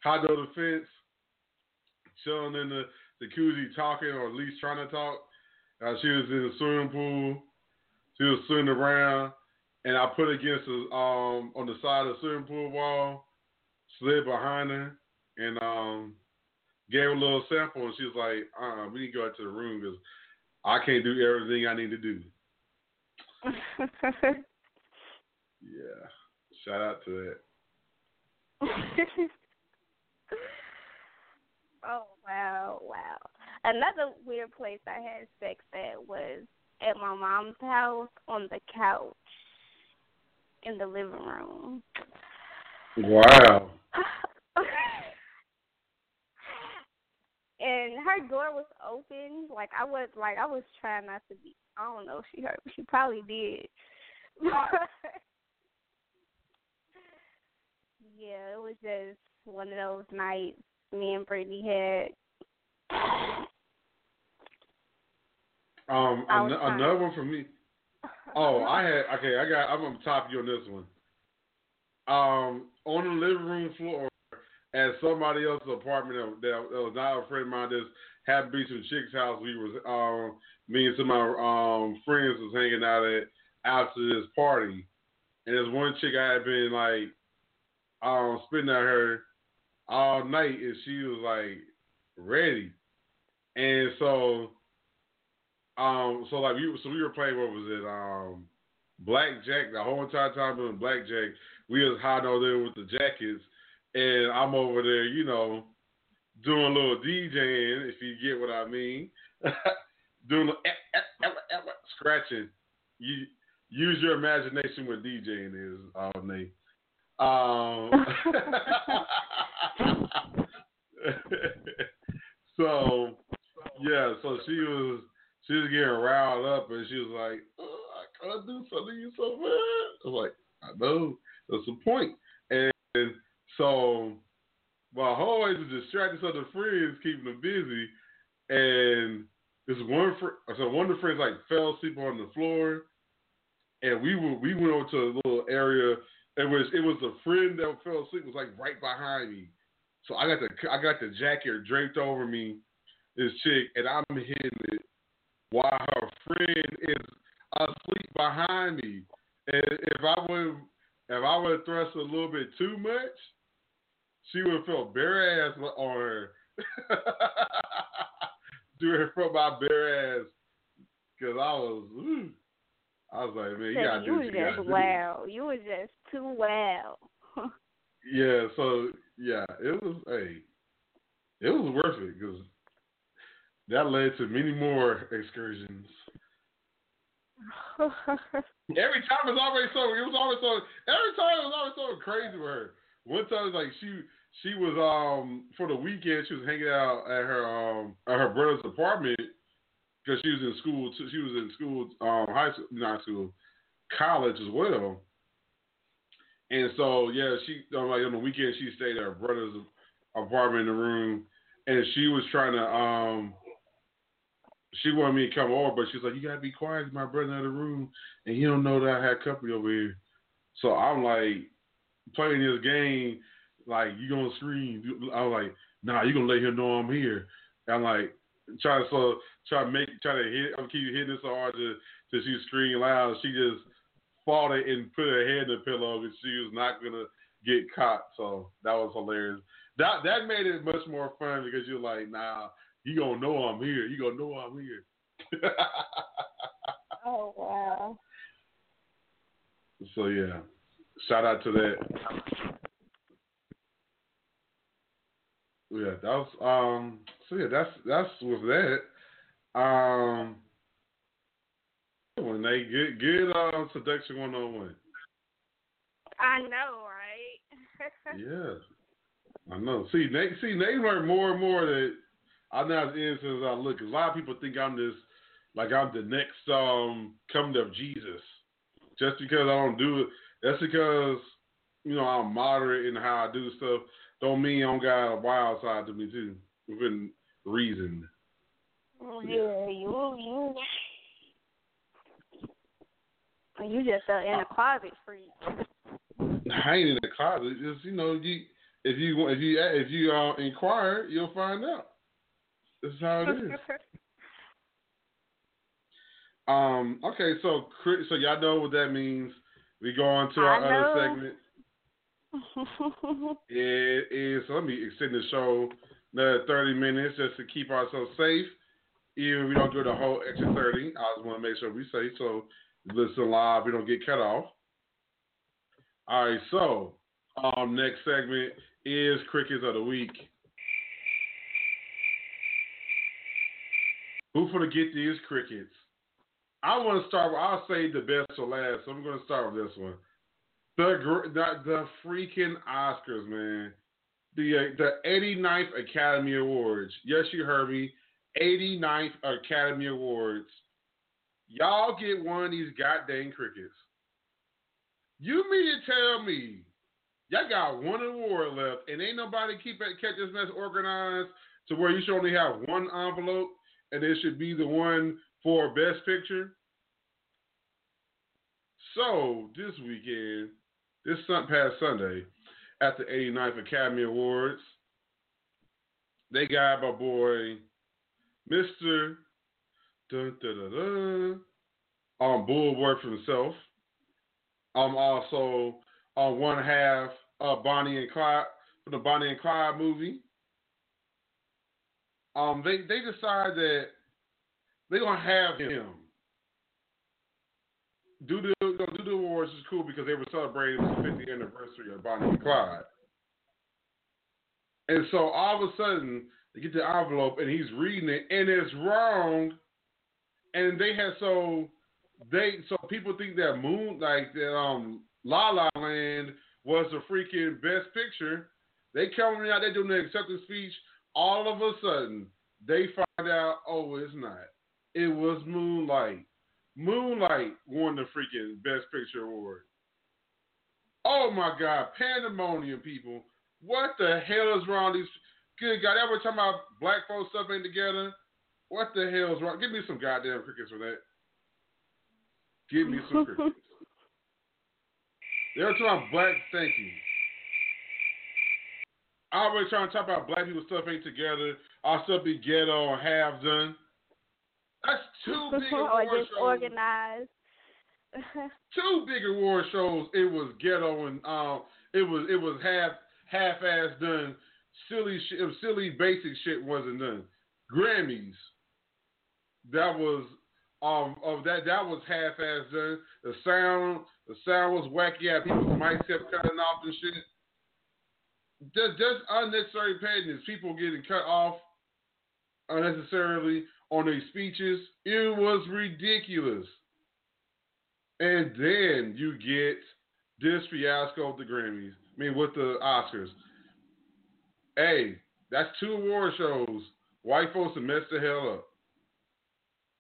high dog the fence, chilling in the jacuzzi, talking or at least trying to talk. Uh, she was in the swimming pool. She was swimming around, and I put against the um on the side of the swimming pool wall, slid behind her, and um gave her a little sample, and she was like, "Uh, we need to go out to the room because I can't do everything I need to do." Yeah, shout out to that. oh wow, wow. Another weird place I had sex at was at my mom's house on the couch in the living room. Wow. and her door was open. Like I was like I was trying not to be I don't know if she heard she probably did. yeah, it was just one of those nights me and Brittany had. Um, an- another one for me. Oh, I had okay. I got. I'm gonna top you on this one. Um, on the living room floor at somebody else's apartment that, that that was not a friend of mine. Just happened to be some chick's house. We was um, me and some of my um friends was hanging out at after this party, and there's one chick I had been like um spending at her all night, and she was like ready, and so um, so like we so we were playing what was it? Um, blackjack. The whole entire time doing blackjack, we was hiding over there with the jackets, and I'm over there, you know, doing a little DJing, if you get what I mean, doing a eh, eh, scratching. You use your imagination what DJing is, all Nate. Um, so yeah, so she was she was getting riled up and she was like, oh, I gotta do something to you so bad. I was like, I know, that's the point. And so my hallways are distracted, so the friends keeping them busy. And this one, fr- so one of the friends like fell asleep on the floor, and we were we went over to a little area. It was it was a friend that fell asleep was like right behind me. So I got the I got the jacket draped over me, this chick, and I'm hitting it while her friend is asleep behind me. And if I would if I would thrust a little bit too much, she would feel bare ass on her. Doing it from my bare ass. Cause I was, ooh. I was like, man, you gotta you do what you gotta just do. wow. You was just too wow. Yeah, so yeah, it was hey, it was worth it because that led to many more excursions. Every time it was always so it was always so every time it was always so crazy with her. One time like she she was um for the weekend she was hanging out at her um at her brother's apartment because she was in school too. She was in school um high school not school college as well. And so yeah, she like on the weekend she stayed at her brother's apartment in the room, and she was trying to um. She wanted me to come over, but she's like, "You gotta be quiet. My brother in the room, and he don't know that I had company over here." So I'm like playing this game, like you gonna scream. I'm like, "Nah, you gonna let him know I'm here." And I'm like trying to so try to make try to hit. I'm keep hitting it so hard to to she scream loud. She just fought it and put her head in the pillow because she was not gonna get caught. So that was hilarious. That that made it much more fun because you're like, nah, you gonna know I'm here. You gonna know I'm here. oh wow. so yeah, shout out to that. Yeah, that was um. So yeah, that's that's with that. Um. When they get good uh, seduction one on one. I know, right? Yeah, I know. See, they see they learn more and more that I'm not as innocent as I look. a lot of people think I'm this, like I'm the next um coming of Jesus, just because I don't do it. That's because you know I'm moderate in how I do stuff. Don't mean I don't got a wild side to me too, within reason. yeah, you you you just uh, in a closet freak. I ain't in the closet. Just you know, you if you if you if you uh, inquire, you'll find out. That's how it is. Um. Okay. So, so y'all know what that means. We go on to our other segment. It is. So let me extend the show another thirty minutes just to keep ourselves safe. Even if we don't do the whole extra thirty, I just want to make sure we safe. So listen live. We don't get cut off. All right. So um, next segment is crickets of the week. Who gonna get these crickets? I want to start. with I'll say the best for last. So I'm to start with this one. The the, the freaking Oscars, man. The the 89th Academy Awards. Yes, you heard me. 89th Academy Awards. Y'all get one of these goddamn crickets. You mean to tell me y'all got one award left and ain't nobody keep it kept this mess organized to where you should only have one envelope and it should be the one for best picture? So this weekend, this past Sunday, at the 89th Academy Awards, they got my boy, Mr. Dun, dun, dun, dun, um, Bulwark himself. I'm um, also on one half of Bonnie and Clyde from the Bonnie and Clyde movie. Um, they they decide that they're gonna have him do the you know, do the awards is cool because they were celebrating the 50th anniversary of Bonnie and Clyde. And so all of a sudden they get the envelope and he's reading it and it's wrong. And they had so they so people think that Moon like that um La La Land was the freaking best picture. They coming out, they doing the acceptance speech. All of a sudden, they find out, oh, it's not. It was Moonlight. Moonlight won the freaking Best Picture award. Oh my God, pandemonium, people! What the hell is wrong? with These good God, every time about black folks stuff ain't together. What the hell is wrong? Give me some goddamn crickets for that. Give me some crickets. They're talking about black thinking. I always trying to talk about black people stuff ain't together. Our stuff be ghetto or half done. That's two big or award just shows. organized. Two big award shows. It was ghetto and um, it was it was half half ass done. Silly shit, silly basic shit wasn't done. Grammys. That was um of that that was half ass done. The sound the sound was wacky. Yeah, people's mics kept cutting off and shit. Just just unnecessary pettiness. People getting cut off unnecessarily on their speeches. It was ridiculous. And then you get this fiasco with the Grammys. I mean, with the Oscars. Hey, that's two award shows. White folks have messed the hell up.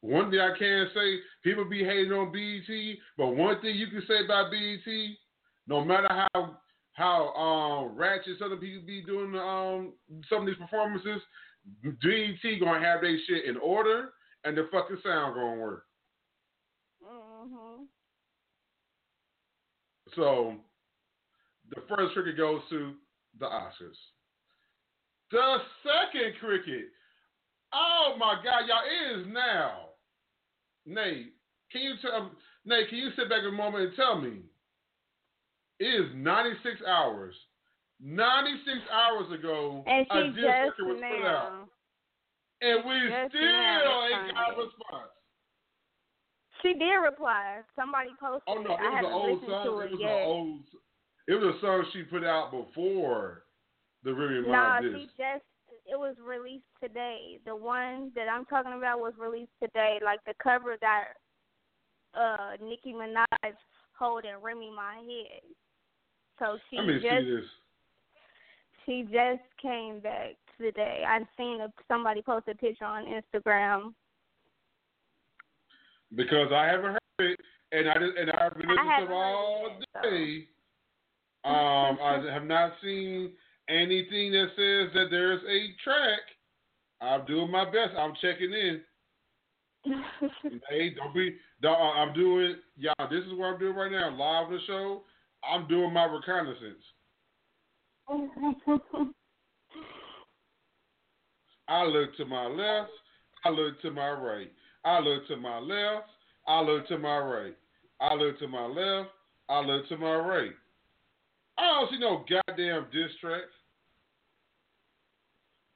One thing I can say, people be hating on BET, but one thing you can say about BET, no matter how how um ratchet some of the people be doing um some of these performances, BET gonna have their shit in order and the fucking sound gonna work. mhm. So the first cricket goes to the Oscars. The second cricket, oh my God, y'all it is now. Nate, can you tell Nate? Can you sit back a moment and tell me? It is 96 hours. 96 hours ago, And a she just record was put out, and we just still ain't got a response. She did reply. Somebody posted. Oh no, it was an old song. It it was yet. an old. It was a song she put out before the Remy Ma Nah, disc. she just it was released today. The one that I'm talking about was released today. Like the cover got uh Nicki Minaj holding Remy my head. So she just she just came back today. I've seen a, somebody post a picture on Instagram. because I haven't heard it, and I just, and I've been listening to all it day. Um, I have not seen anything that says that there's a track. I'm doing my best. I'm checking in. Hey, don't be. Don't, I'm doing. Y'all, this is what I'm doing right now. Live on the show. I'm doing my reconnaissance. I look to my left. I look to my right. I look to my left. I look to my right. I look to my left. I look to my right. I don't see no goddamn diss tracks.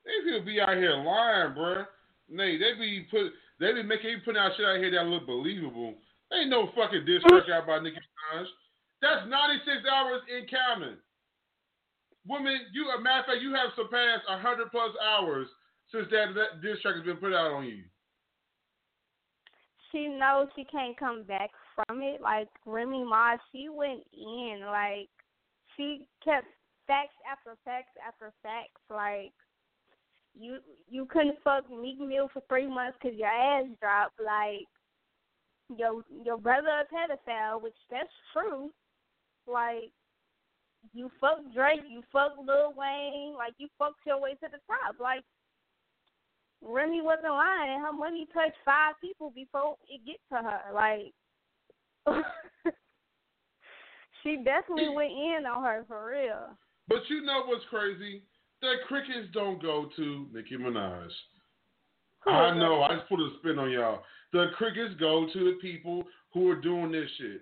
These people be out here lying, bruh. Nay, they be put, they be making, putting out shit out here that look believable. Ain't no fucking diss track out by Nicki Minaj. That's 96 hours in counting. Women, you a matter of fact, you have surpassed 100 plus hours since that, that diss track has been put out on you. she knows she can't come back from it. Like Remy Ma, she went in. Like she kept facts after facts after facts. Like you you couldn't fuck Meek Mill for three months because your ass dropped. Like your your brother a pedophile, which that's true. Like you fuck Drake, you fuck Lil Wayne, like you fucked your way to the top. Like Remy wasn't lying. Her money touched five people before it get to her. Like she definitely went in on her for real. But you know what's crazy? The crickets don't go to Nicki Minaj. I know. I just put a spin on y'all. The crickets go to the people who are doing this shit.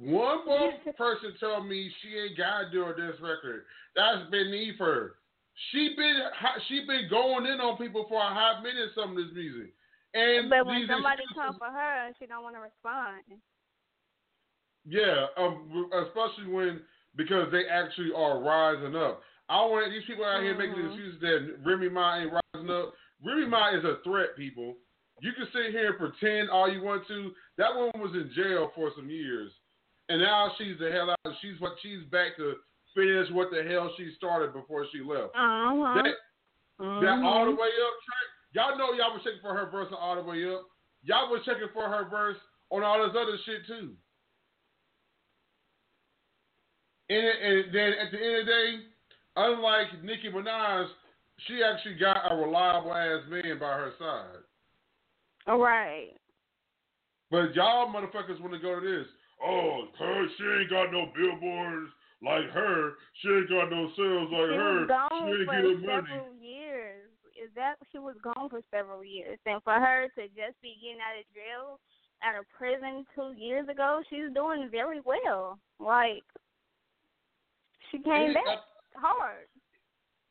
One more person told me she ain't got to do this record. That's beneath her. She been she been going in on people for a hot minute. Some of this music, and But when somebody comes for her, she don't want to respond. Yeah, um, especially when because they actually are rising up. I want these people out here making Mhm. excuses that Remy Ma ain't rising up. Remy Ma is a threat, people. You can sit here and pretend all you want to. That woman was in jail for some years, and now she's the hell out. She's what she's back to finish what the hell she started before she left. Uh-huh. That, that all the way up track. Y'all know y'all was checking for her verse on all the way up. Y'all was checking for her verse on all this other shit too. And, and then at the end of the day, unlike Nicki Minaj, she actually got a reliable ass man by her side. All right. But y'all motherfuckers want to go to this. Oh, her, she ain't got no billboards like her. She ain't got no sales like her. she her. was gone she ain't for getting money. several years. Is that she was gone for several years, and for her to just be getting out of jail, out of prison two years ago, she's doing very well. Like she came And, back hard.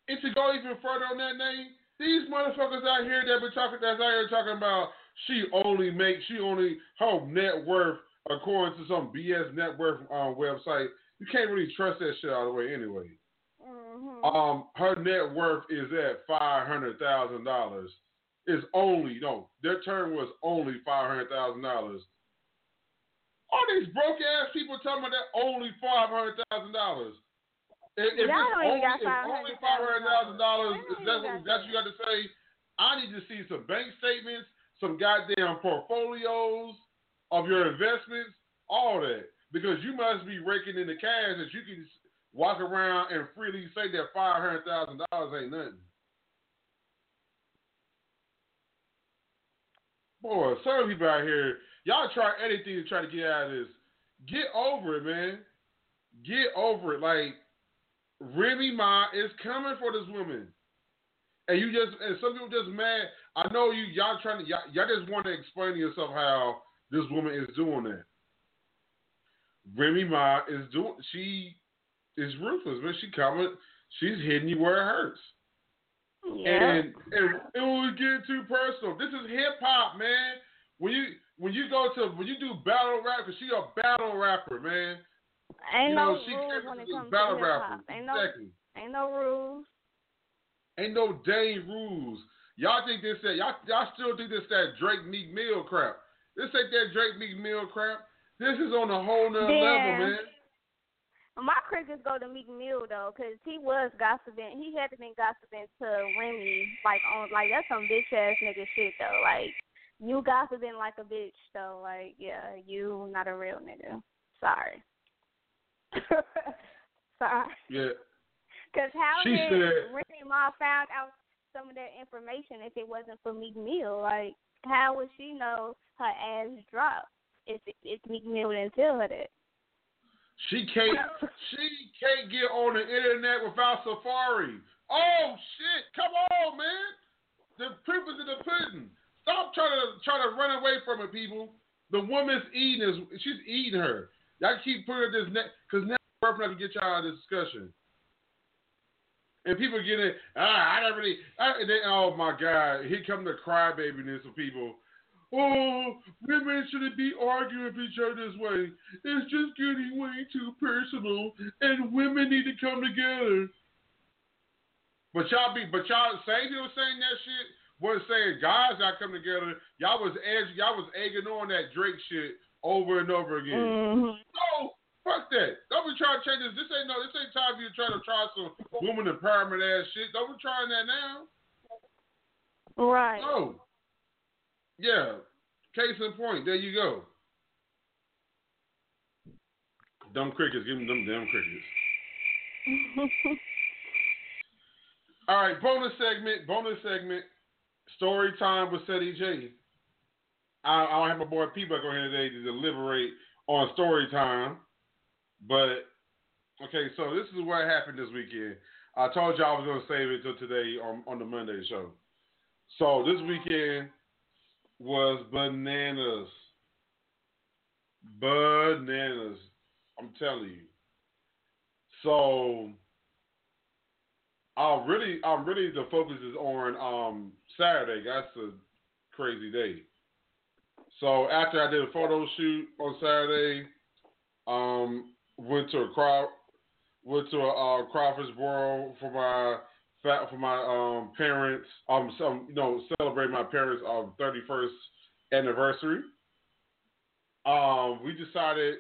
And to go even further on that name, these motherfuckers out here that been talking that's out here talking about she only makes she only her net worth according to some BS net worth um, website. You can't really trust that shit all the way anyway. Mm-hmm. Um, her net worth is at five hundred thousand dollars. Is only no, their term was only five hundred thousand dollars. All these broke ass people talking about that only five hundred thousand dollars. If, if it's only, only five hundred thousand dollars, that's what that's what you got to say. I need to see some bank statements, some goddamn portfolios of your investments, all that, because you must be raking in the cash that you can walk around and freely say that five hundred thousand dollars ain't nothing. Boy, some people out here, y'all try anything to try to get out of this. Get over it, man. Get over it. Like Remy Ma is coming for this woman. And you just and some people just mad. I know you y'all trying to y'all, y'all just want to explain to yourself how this woman is doing that. Remy Ma is doing she is ruthless, man. She coming she's hitting you where it hurts. Yeah. And and it was getting too personal. This is hip hop, man. When you when you go to when you do battle rap, cause she a battle rapper, man. Ain't you no know, she rules when it a comes battle to hip rapper. Ain't no Exactly. ain't no rules. Ain't no dang rules. Y'all think this that y'all y'all still think this that Drake Meek Mill crap. This ain't that Drake Meek Mill crap. This is on a whole nother level, man. My crickets go to Meek Mill though, 'cause he was gossiping. He had to been gossiping to Remy, like on like that's some bitch ass nigga shit though. Like you gossiping like a bitch though. Like yeah, you not a real nigga. Sorry. Sorry. Yeah. Cause how She did said- Remy Ma found out some of that information if it wasn't for Meek Mill? Like how would she know her ass dropped if if Meek Mill didn't tell her that? She can't she can't get on the internet without Safari. Oh shit! Come on, man. The proof is in the pudding. Stop trying to trying to run away from it, people. The woman's eating is she's eating her. Y'all keep putting this net because now we're not gonna get y'all out of this discussion. And people get it. Ah, I don't really. I, they, oh my God! Here come the crybaby-ness of people. Oh, women shouldn't be arguing with each other this way. It's just getting way too personal, and women need to come together. But y'all be, but y'all same people saying that shit was saying guys not come together. Y'all was edge, y'all was egging on that Drake shit over and over again. Mm-hmm. No, fuck that. Don't be trying to change this. This ain't no. This ain't time for you to try to try some woman empowerment ass shit. Don't be trying that now. Right. No. Yeah. Case in point. There you go. Dumb crickets. Give them them damn crickets. All right. Bonus segment. Bonus segment. Story time with Ceddy J. I, I don't have my boy P Buck on here today to deliberate on story time, but okay. So this is what happened this weekend. I told you I was to save it till today on on the Monday show. So this weekend was bananas. Bananas. I'm telling you. So I really I'm really the focus is on um Saturday. That's a crazy day. So after I did a photo shoot on Saturday, um, went to a crowd went to a uh, Crawfordsboro for my for my um parents um some you know celebrate my parents' um thirty first anniversary. Um, we decided,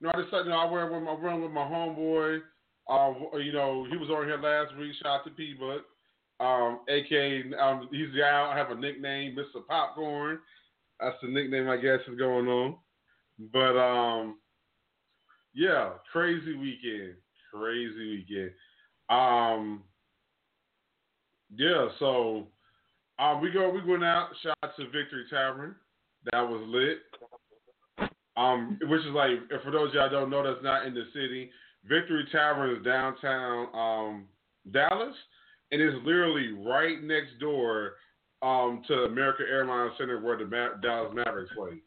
you know, I decided, you know, I went with my run with my homeboy. Um, you know, he was on here last week. Shout out to P Buck. Um, aka um, he's guy. I have a nickname, Mr. Popcorn. That's the nickname I guess is going on. But um, yeah, crazy weekend, crazy weekend. Um, yeah, so um, we go we went out. Shout out to Victory Tavern. That was lit. Um, which is like for those y'all don't know that's not in the city. Victory Tavern is downtown um, Dallas, and it's literally right next door um, to American Airlines Center where the Ma- Dallas Mavericks play.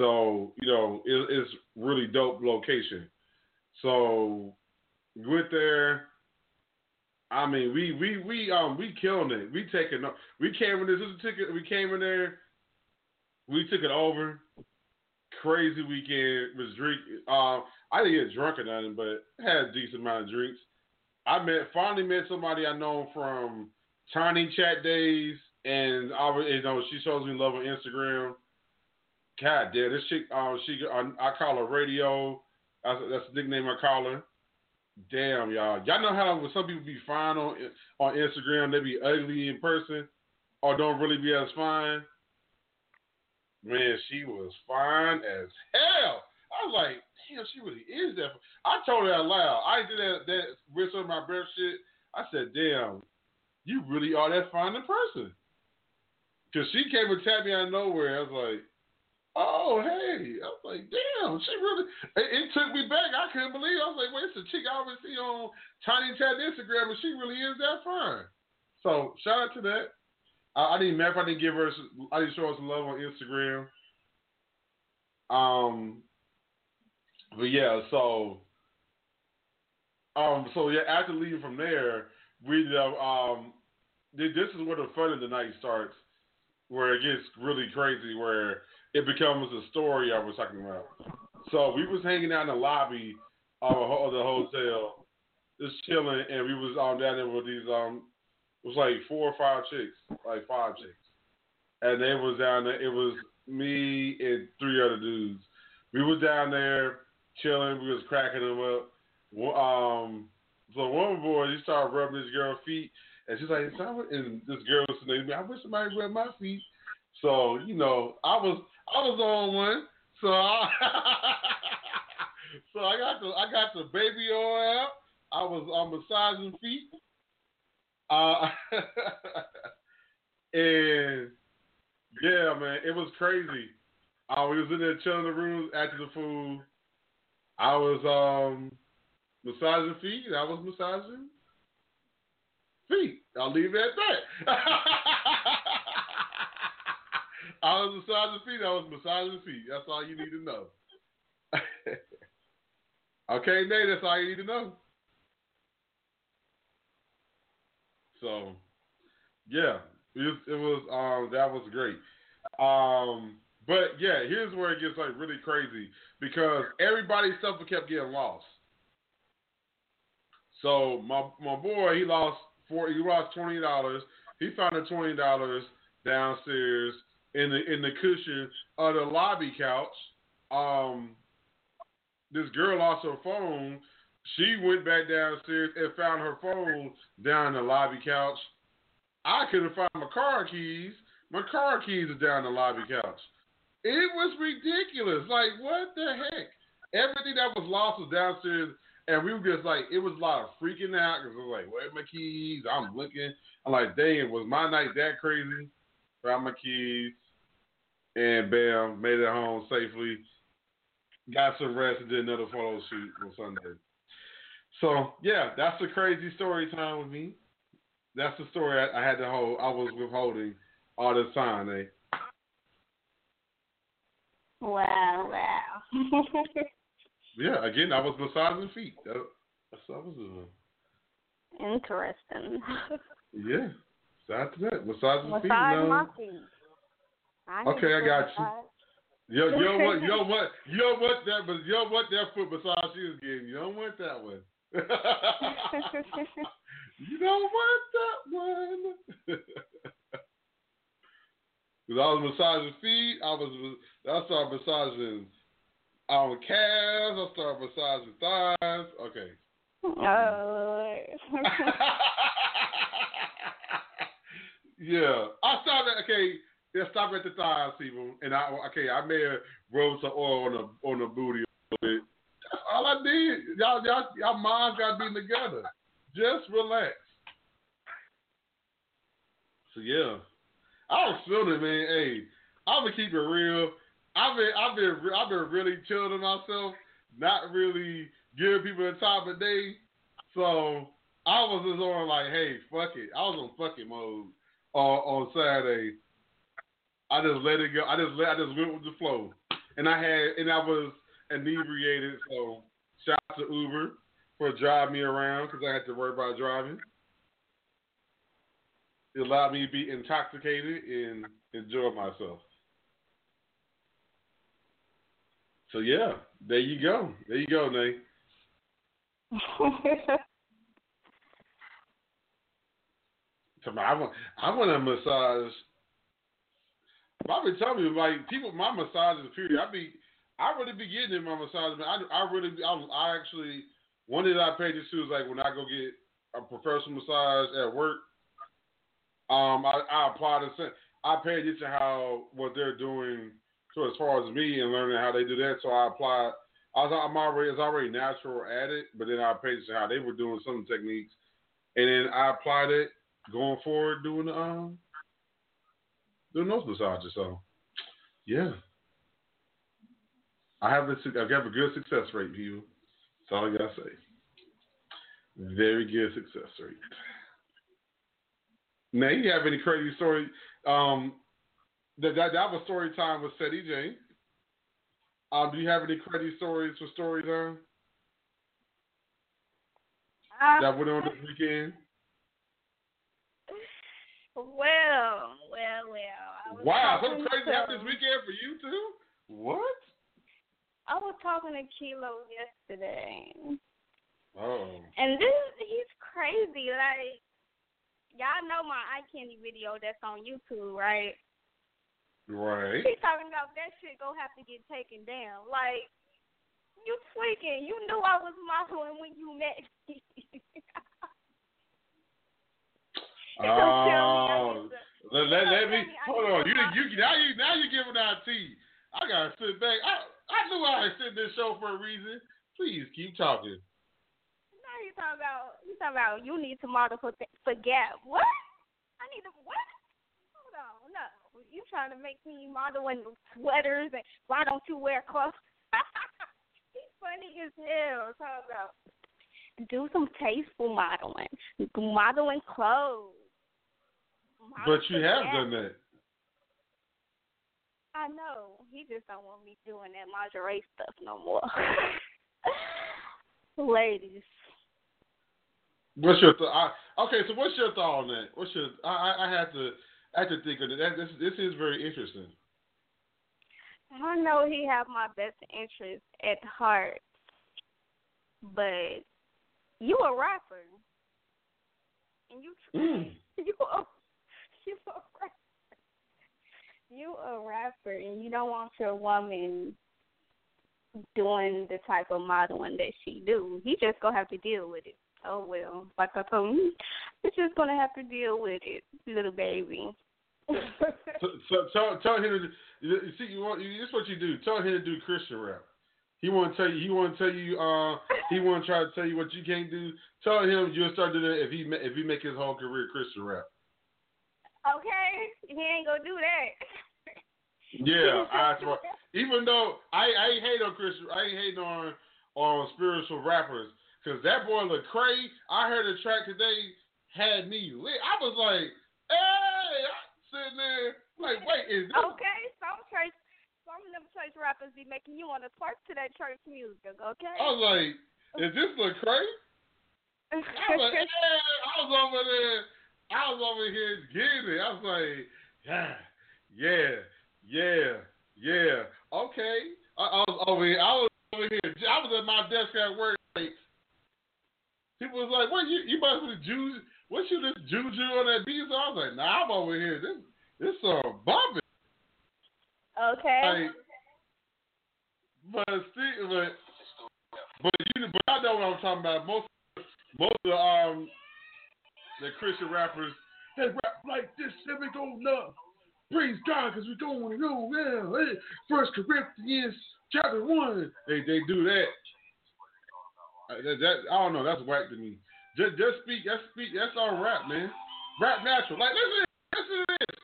So you know it, it's really dope location. So we went there. I mean, we we we um we killing it. We taking we came in this is a ticket. We came in there. We took it over. Crazy weekend was drink. Um, I didn't get drunk or nothing, but had a decent amount of drinks. I met finally met somebody I know from Tiny Chat days, and I you know she shows me love on Instagram. God damn, this chick. Um, she I, I call her Radio. That's, that's the nickname I call her. Damn, y'all. Y'all know how some people be fine on on Instagram, they be ugly in person, or don't really be as fine. Man, she was fine as hell. I was like, damn, she really is that. I told her out loud. I did that that with some of my breath shit. I said, damn, you really are that fine in person. Cause she came and tapped me out of nowhere. I was like, oh hey. I was like, damn, she really. It, it took me back. I couldn't believe. It. I was like, wait, it's a chick I always see on Tiny Chat Instagram, and she really is that fine. So shout out to that. I, I didn't matter if I didn't give her. I didn't show her some love on Instagram. Um, but yeah, so um, so yeah, after leaving from there, we um, this is where the fun of the night starts, where it gets really crazy, where it becomes a story I was talking about. So we was hanging out in the lobby of, of the hotel, just chilling, and we was down there with these um, it was like four or five chicks, like five chicks, and they was down there. It was me and three other dudes. We was down there chilling. We was cracking them up. Um, so one boy, he started rubbing his girl's feet, and she's like, and this girl was saying, "I wish somebody rubbed my feet." So you know, I was I was on one. So I, so I got the I got the baby oil out. I was on massaging feet. Uh, and yeah, man, it was crazy. Uh, we was in there chilling the rooms after the food. I was um massaging feet. I was massaging feet. I'll leave it at that. I was massaging feet. I was massaging feet. That's all you need to know. okay, Nate. That's all you need to know. So, yeah, it, it was. Um, that was great. Um, but yeah, here's where it gets like really crazy because everybody's stuff kept getting lost. So my my boy, he lost four. He lost twenty dollars. He found the twenty dollars downstairs in the in the cushion of the lobby couch. Um, this girl lost her phone. She went back downstairs and found her phone down the lobby couch. I couldn't find my car keys. My car keys are down the lobby couch. It was ridiculous. Like, what the heck? Everything that was lost was downstairs, and we were just like, it was a lot of freaking out because I was like, where's my keys? I'm looking. I'm like, dang, was my night that crazy? Found my keys, and bam, made it home safely. Got some rest and did another photo shoot on Sunday. So yeah, that's a crazy story time with me. That's the story I, I had to hold. I was withholding all this time, eh? Wow, wow. Yeah, again, I was massaging feet. That, that's what I was doing. Interesting. Yeah, shout it. that. Massaging feet. Massage my feet. I Okay, I got you. massage. Yo, you don't want, you don't want, you don't want that, but you don't want that foot massage she was getting. You don't want that one. you don't want that one. Because I was massaging feet. I was, I started massaging um, calves. I started massaging thighs. Okay. Oh. Yeah, I stopped at okay. Yeah, stop at the thighs, people. And I okay, I may have rubbed some oil on the on the booty a little bit. That's all I did. Y'all, y'all, y'all minds got to be together. Just relax. So yeah, I was feeling it, man. Hey, I'm gonna keep it real. I've been, I've been, I've been really chilling myself, not really giving people the time of day. So I was just on like, hey, fuck it. I was on fucking mode on on Saturday. I just let it go. I just let, I just went with the flow, and I had, and I was inebriated. So shout out to Uber for driving me around because I had to worry about driving. It allowed me to be intoxicated and enjoy myself. So yeah, there you go. There you go, Nate. So I want, I want a massage. Bobby tell me like people, my massage is period. I be, I really be getting in my massage. Man. I, I really, I, I actually, one that I paid this to is like when I go get a professional massage at work. Um, I, I apply the same. I pay attention how what they're doing. So as far as me and learning how they do that, so I apply. I was, I'm already, it's already natural at it, but then I paid attention how they were doing some techniques, and then I applied it going forward doing the um doing those massages. So yeah. I have a I have a good success rate, people. That's all I gotta say. Very good success rate. Now you have any crazy story? Um that that, that was story time with Ceddy Jane. Um, do you have any crazy stories for story time? Uh, that went on this weekend? Well, well, well. Wow, something crazy happened this weekend for you too? What? I was talking to Kilo yesterday, Oh. and this he's crazy. Like, y'all know my eye candy video that's on YouTube, right? Right. He's talking about that shit gonna have to get taken down. Like, you tweaking. You knew I was modeling when you met me. Oh, let, let, let me hold on. You you now you now you giving out tea. I gotta sit back. I I knew I was sitting this show for a reason. Please keep talking. Now you talking about you talking about you need to model for for Gap. What? I need to what? Hold on, no. You trying to make me model in sweaters and why don't you wear clothes? He's funny as hell. Talk about do some tasteful modeling, modeling clothes. But you have Gap. done that. I know. He just don't want me doing that lingerie stuff no more. Ladies. What's your thought? Okay, so what's your thought on that? What's your? I I, I have to I have to think of it. That, this this is very interesting. I know he have my best interest at heart, but you a rapper, and you Mm. you a you a rapper. You a rapper, and you don't want your woman doing the type of modeling that she do. He just gonna have to deal with it. Oh well, like I told he's just gonna have to deal with it, little baby. So, so tell tell him to you see you want you, this is what you do. Tell him to do Christian rap. He want to tell you. He want to tell you. Uh, he want to try to tell you what you can't do. Tell him you'll start doing that if he if he make his whole career Christian rap. Okay, he ain't gonna do that. Yeah, I. Even though I I hate on Christian, I hate on on spiritual rappers because that boy Lecrae. I heard a track today had me lit. I was like, hey, I'm sitting there like, wait, is this? Okay, some church, some of them church rappers be making you want to twerk to that church music. Okay. I was like, is this Lecrae? I was like, hey, I was over there. I was over here getting it. I was like, yeah, yeah, yeah, yeah. Okay. I, I was over here. I was over here. I was at my desk at work. Like, people was like, "What you? You must be juju? What you this juju on that beat?" So I was like, "Nah, I'm over here. This this song bumping." okay. Like, but still, but but you, but I know what I'm talking about. Most most of the um the Christian rappers they rap like this. Then we go nuts. Praise God, cause we going to go well. Hey, First Corinthians chapter one. They they do that. Uh, that, that. I don't know. That's whack to me. Just, just speak. Just speak. That's all rap, man. Rap natural. Like listen, listen to this.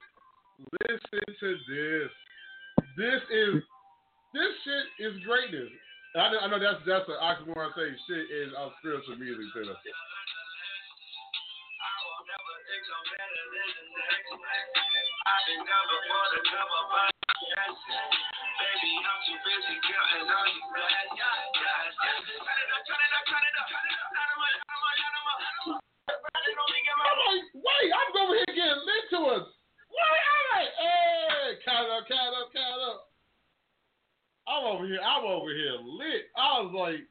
Listen to this. This is this shit is greatness. I know, I know that's that's an oxymoron. Say shit is our spiritual music them. I'm like, wait, I'm over here getting lit to us. Wait, I'm like, hey, count up, count up, count up. I'm over here, I'm over here lit. I was like,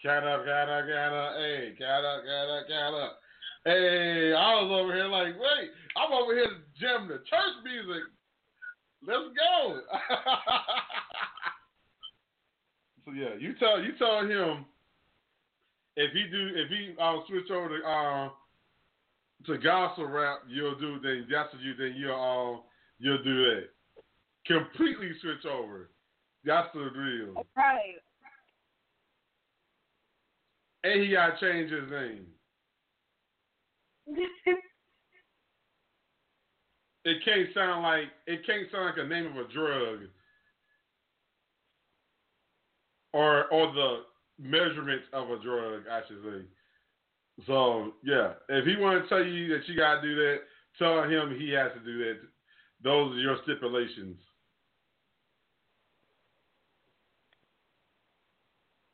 count up, count up, count up, hey, count up, count up, count up. Hey, I was over here like, wait, I'm over here jamming the church music. Let's go. so yeah, you tell you tell him if he do if he um switch over to um to gospel rap, you'll do then that's what you then you'll um you'll do that. Completely switch over. That's the deal. Right. And he gotta change his name. It can't sound like it can't sound like a name of a drug. Or or the measurements of a drug, I should say. So yeah, if he want to tell you that you gotta do that, tell him he has to do that. Those are your stipulations.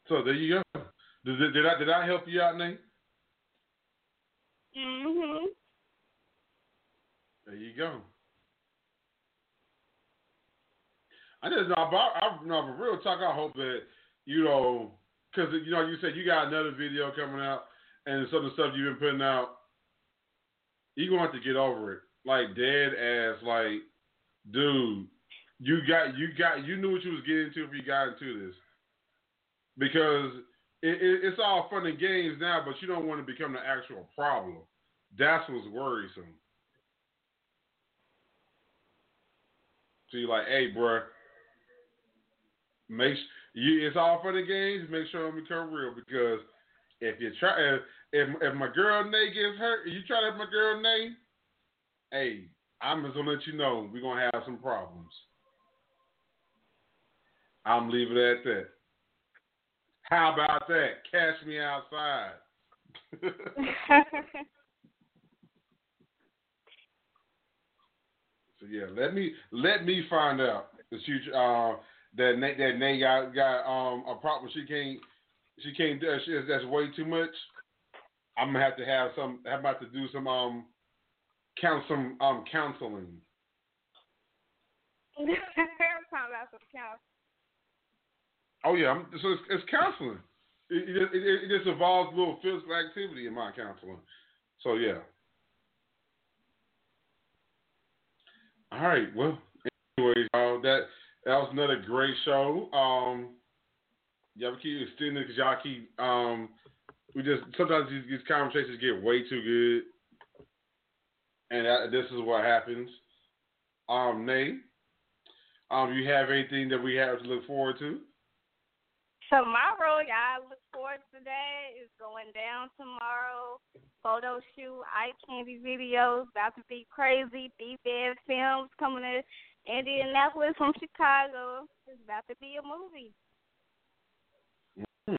So there you go. Did, did I did I help you out, Nate? Mhm. There you go. I just know about I know for real talk. I hope that you know because you know you said you got another video coming out and some of the stuff you've been putting out. You gonna have to get over it, like dead ass. Like, dude, you got you got you knew what you was getting into if you got into this because it, it, it's all fun and games now, but you don't want to become the actual problem. That's what's worrisome. So you're like, hey, bruh, make you. It's all fun and games. Make sure it become real because if you try, if if, if my girl Nay gets hurt, you try to hit my girl Nay, hey, I'm just gonna let you know we're gonna have some problems. I'm leaving it at that. How about that? Catch me outside. So yeah, let me let me find out that you uh that Nate that Nate got got um a problem. She can't she can't do she, that's way too much. I'm gonna have to have some. I'm about to do some um count some um counseling. Talking about some count. Oh yeah, I'm, so it's, it's counseling. It, it, it, it just involves a little physical activity in my counseling. So yeah. All right. Well, anyways, uh, that that was another great show. Um, y'all keep extending because y'all keep um, we just sometimes these, these conversations get way too good, and this is what happens. Um, Nay, um, you have anything that we have to look forward to? Tomorrow, y'all look forward to that. It's going down tomorrow. Photo shoot, eye candy videos, about to be crazy. Deep Ed Films coming to Indianapolis from Chicago. It's about to be a movie.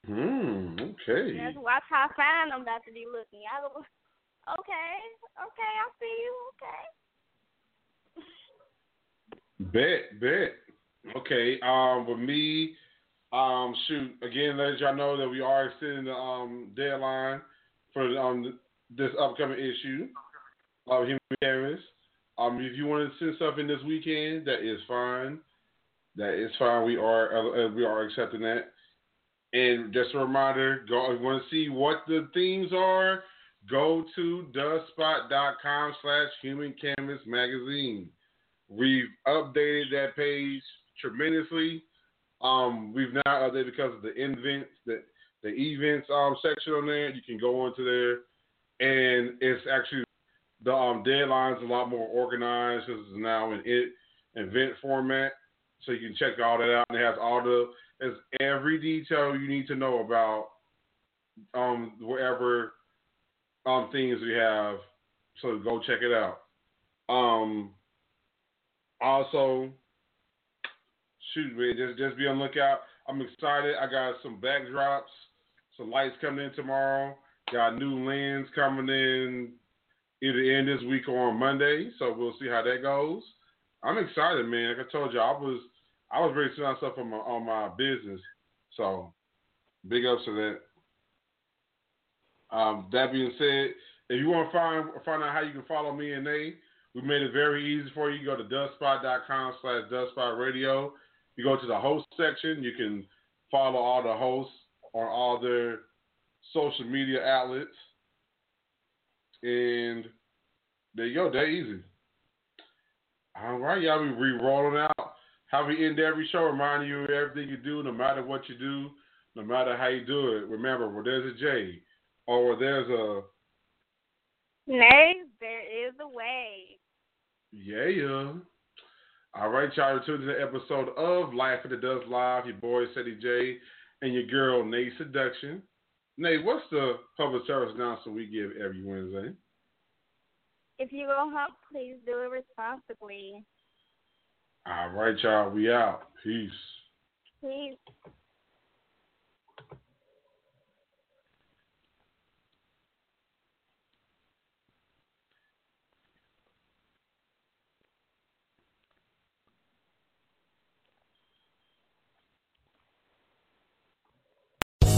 Hmm. Okay. Just watch how fine I'm about to be looking. Y'all go, okay, okay, I'll see you. Okay. Bet, bet. Okay. Um, with me, um, shoot again. Let y'all know that we are extending the um deadline for um this upcoming issue of Human Canvas. Um, if you want to send stuff in this weekend, that is fine. That is fine. We are uh, we are accepting that. And just a reminder, go if you want to see what the themes are, go to thespot.com slash human canvas magazine. We've updated that page tremendously. Um, we've now updated because of the events, the the events um section on there. You can go onto there, and it's actually the um deadline's a lot more organized. This is now in it event format, so you can check all that out. And it has all the there's every detail you need to know about um wherever um things we have. So go check it out. Um also man, just just be on lookout. I'm excited. I got some backdrops, some lights coming in tomorrow. Got new lens coming in either end this week or on Monday. So we'll see how that goes. I'm excited, man. Like I told you, I was I was ready to set myself on my on my business. So big ups to that. Um, that being said, if you want to find find out how you can follow me and Nate, we made it very easy for you. Go to dustspot.com slash dustspotradio. You go to the host section. You can follow all the hosts on all their social media outlets. And there you go. That easy. All right, y'all be re-rolling out. How we end every show, reminding you of everything you do, no matter what you do, no matter how you do it. Remember, where there's a J or where there's a Nay, there is a way. yeah, yeah. All right, y'all. Tuned to the episode of Life After Dusk Live. Your boy Ceddy J and your girl Nayy Seduction. Nate, what's the public service announcement we give every Wednesday? If you go help, please do it responsibly. All right, y'all. We out. Peace. Please.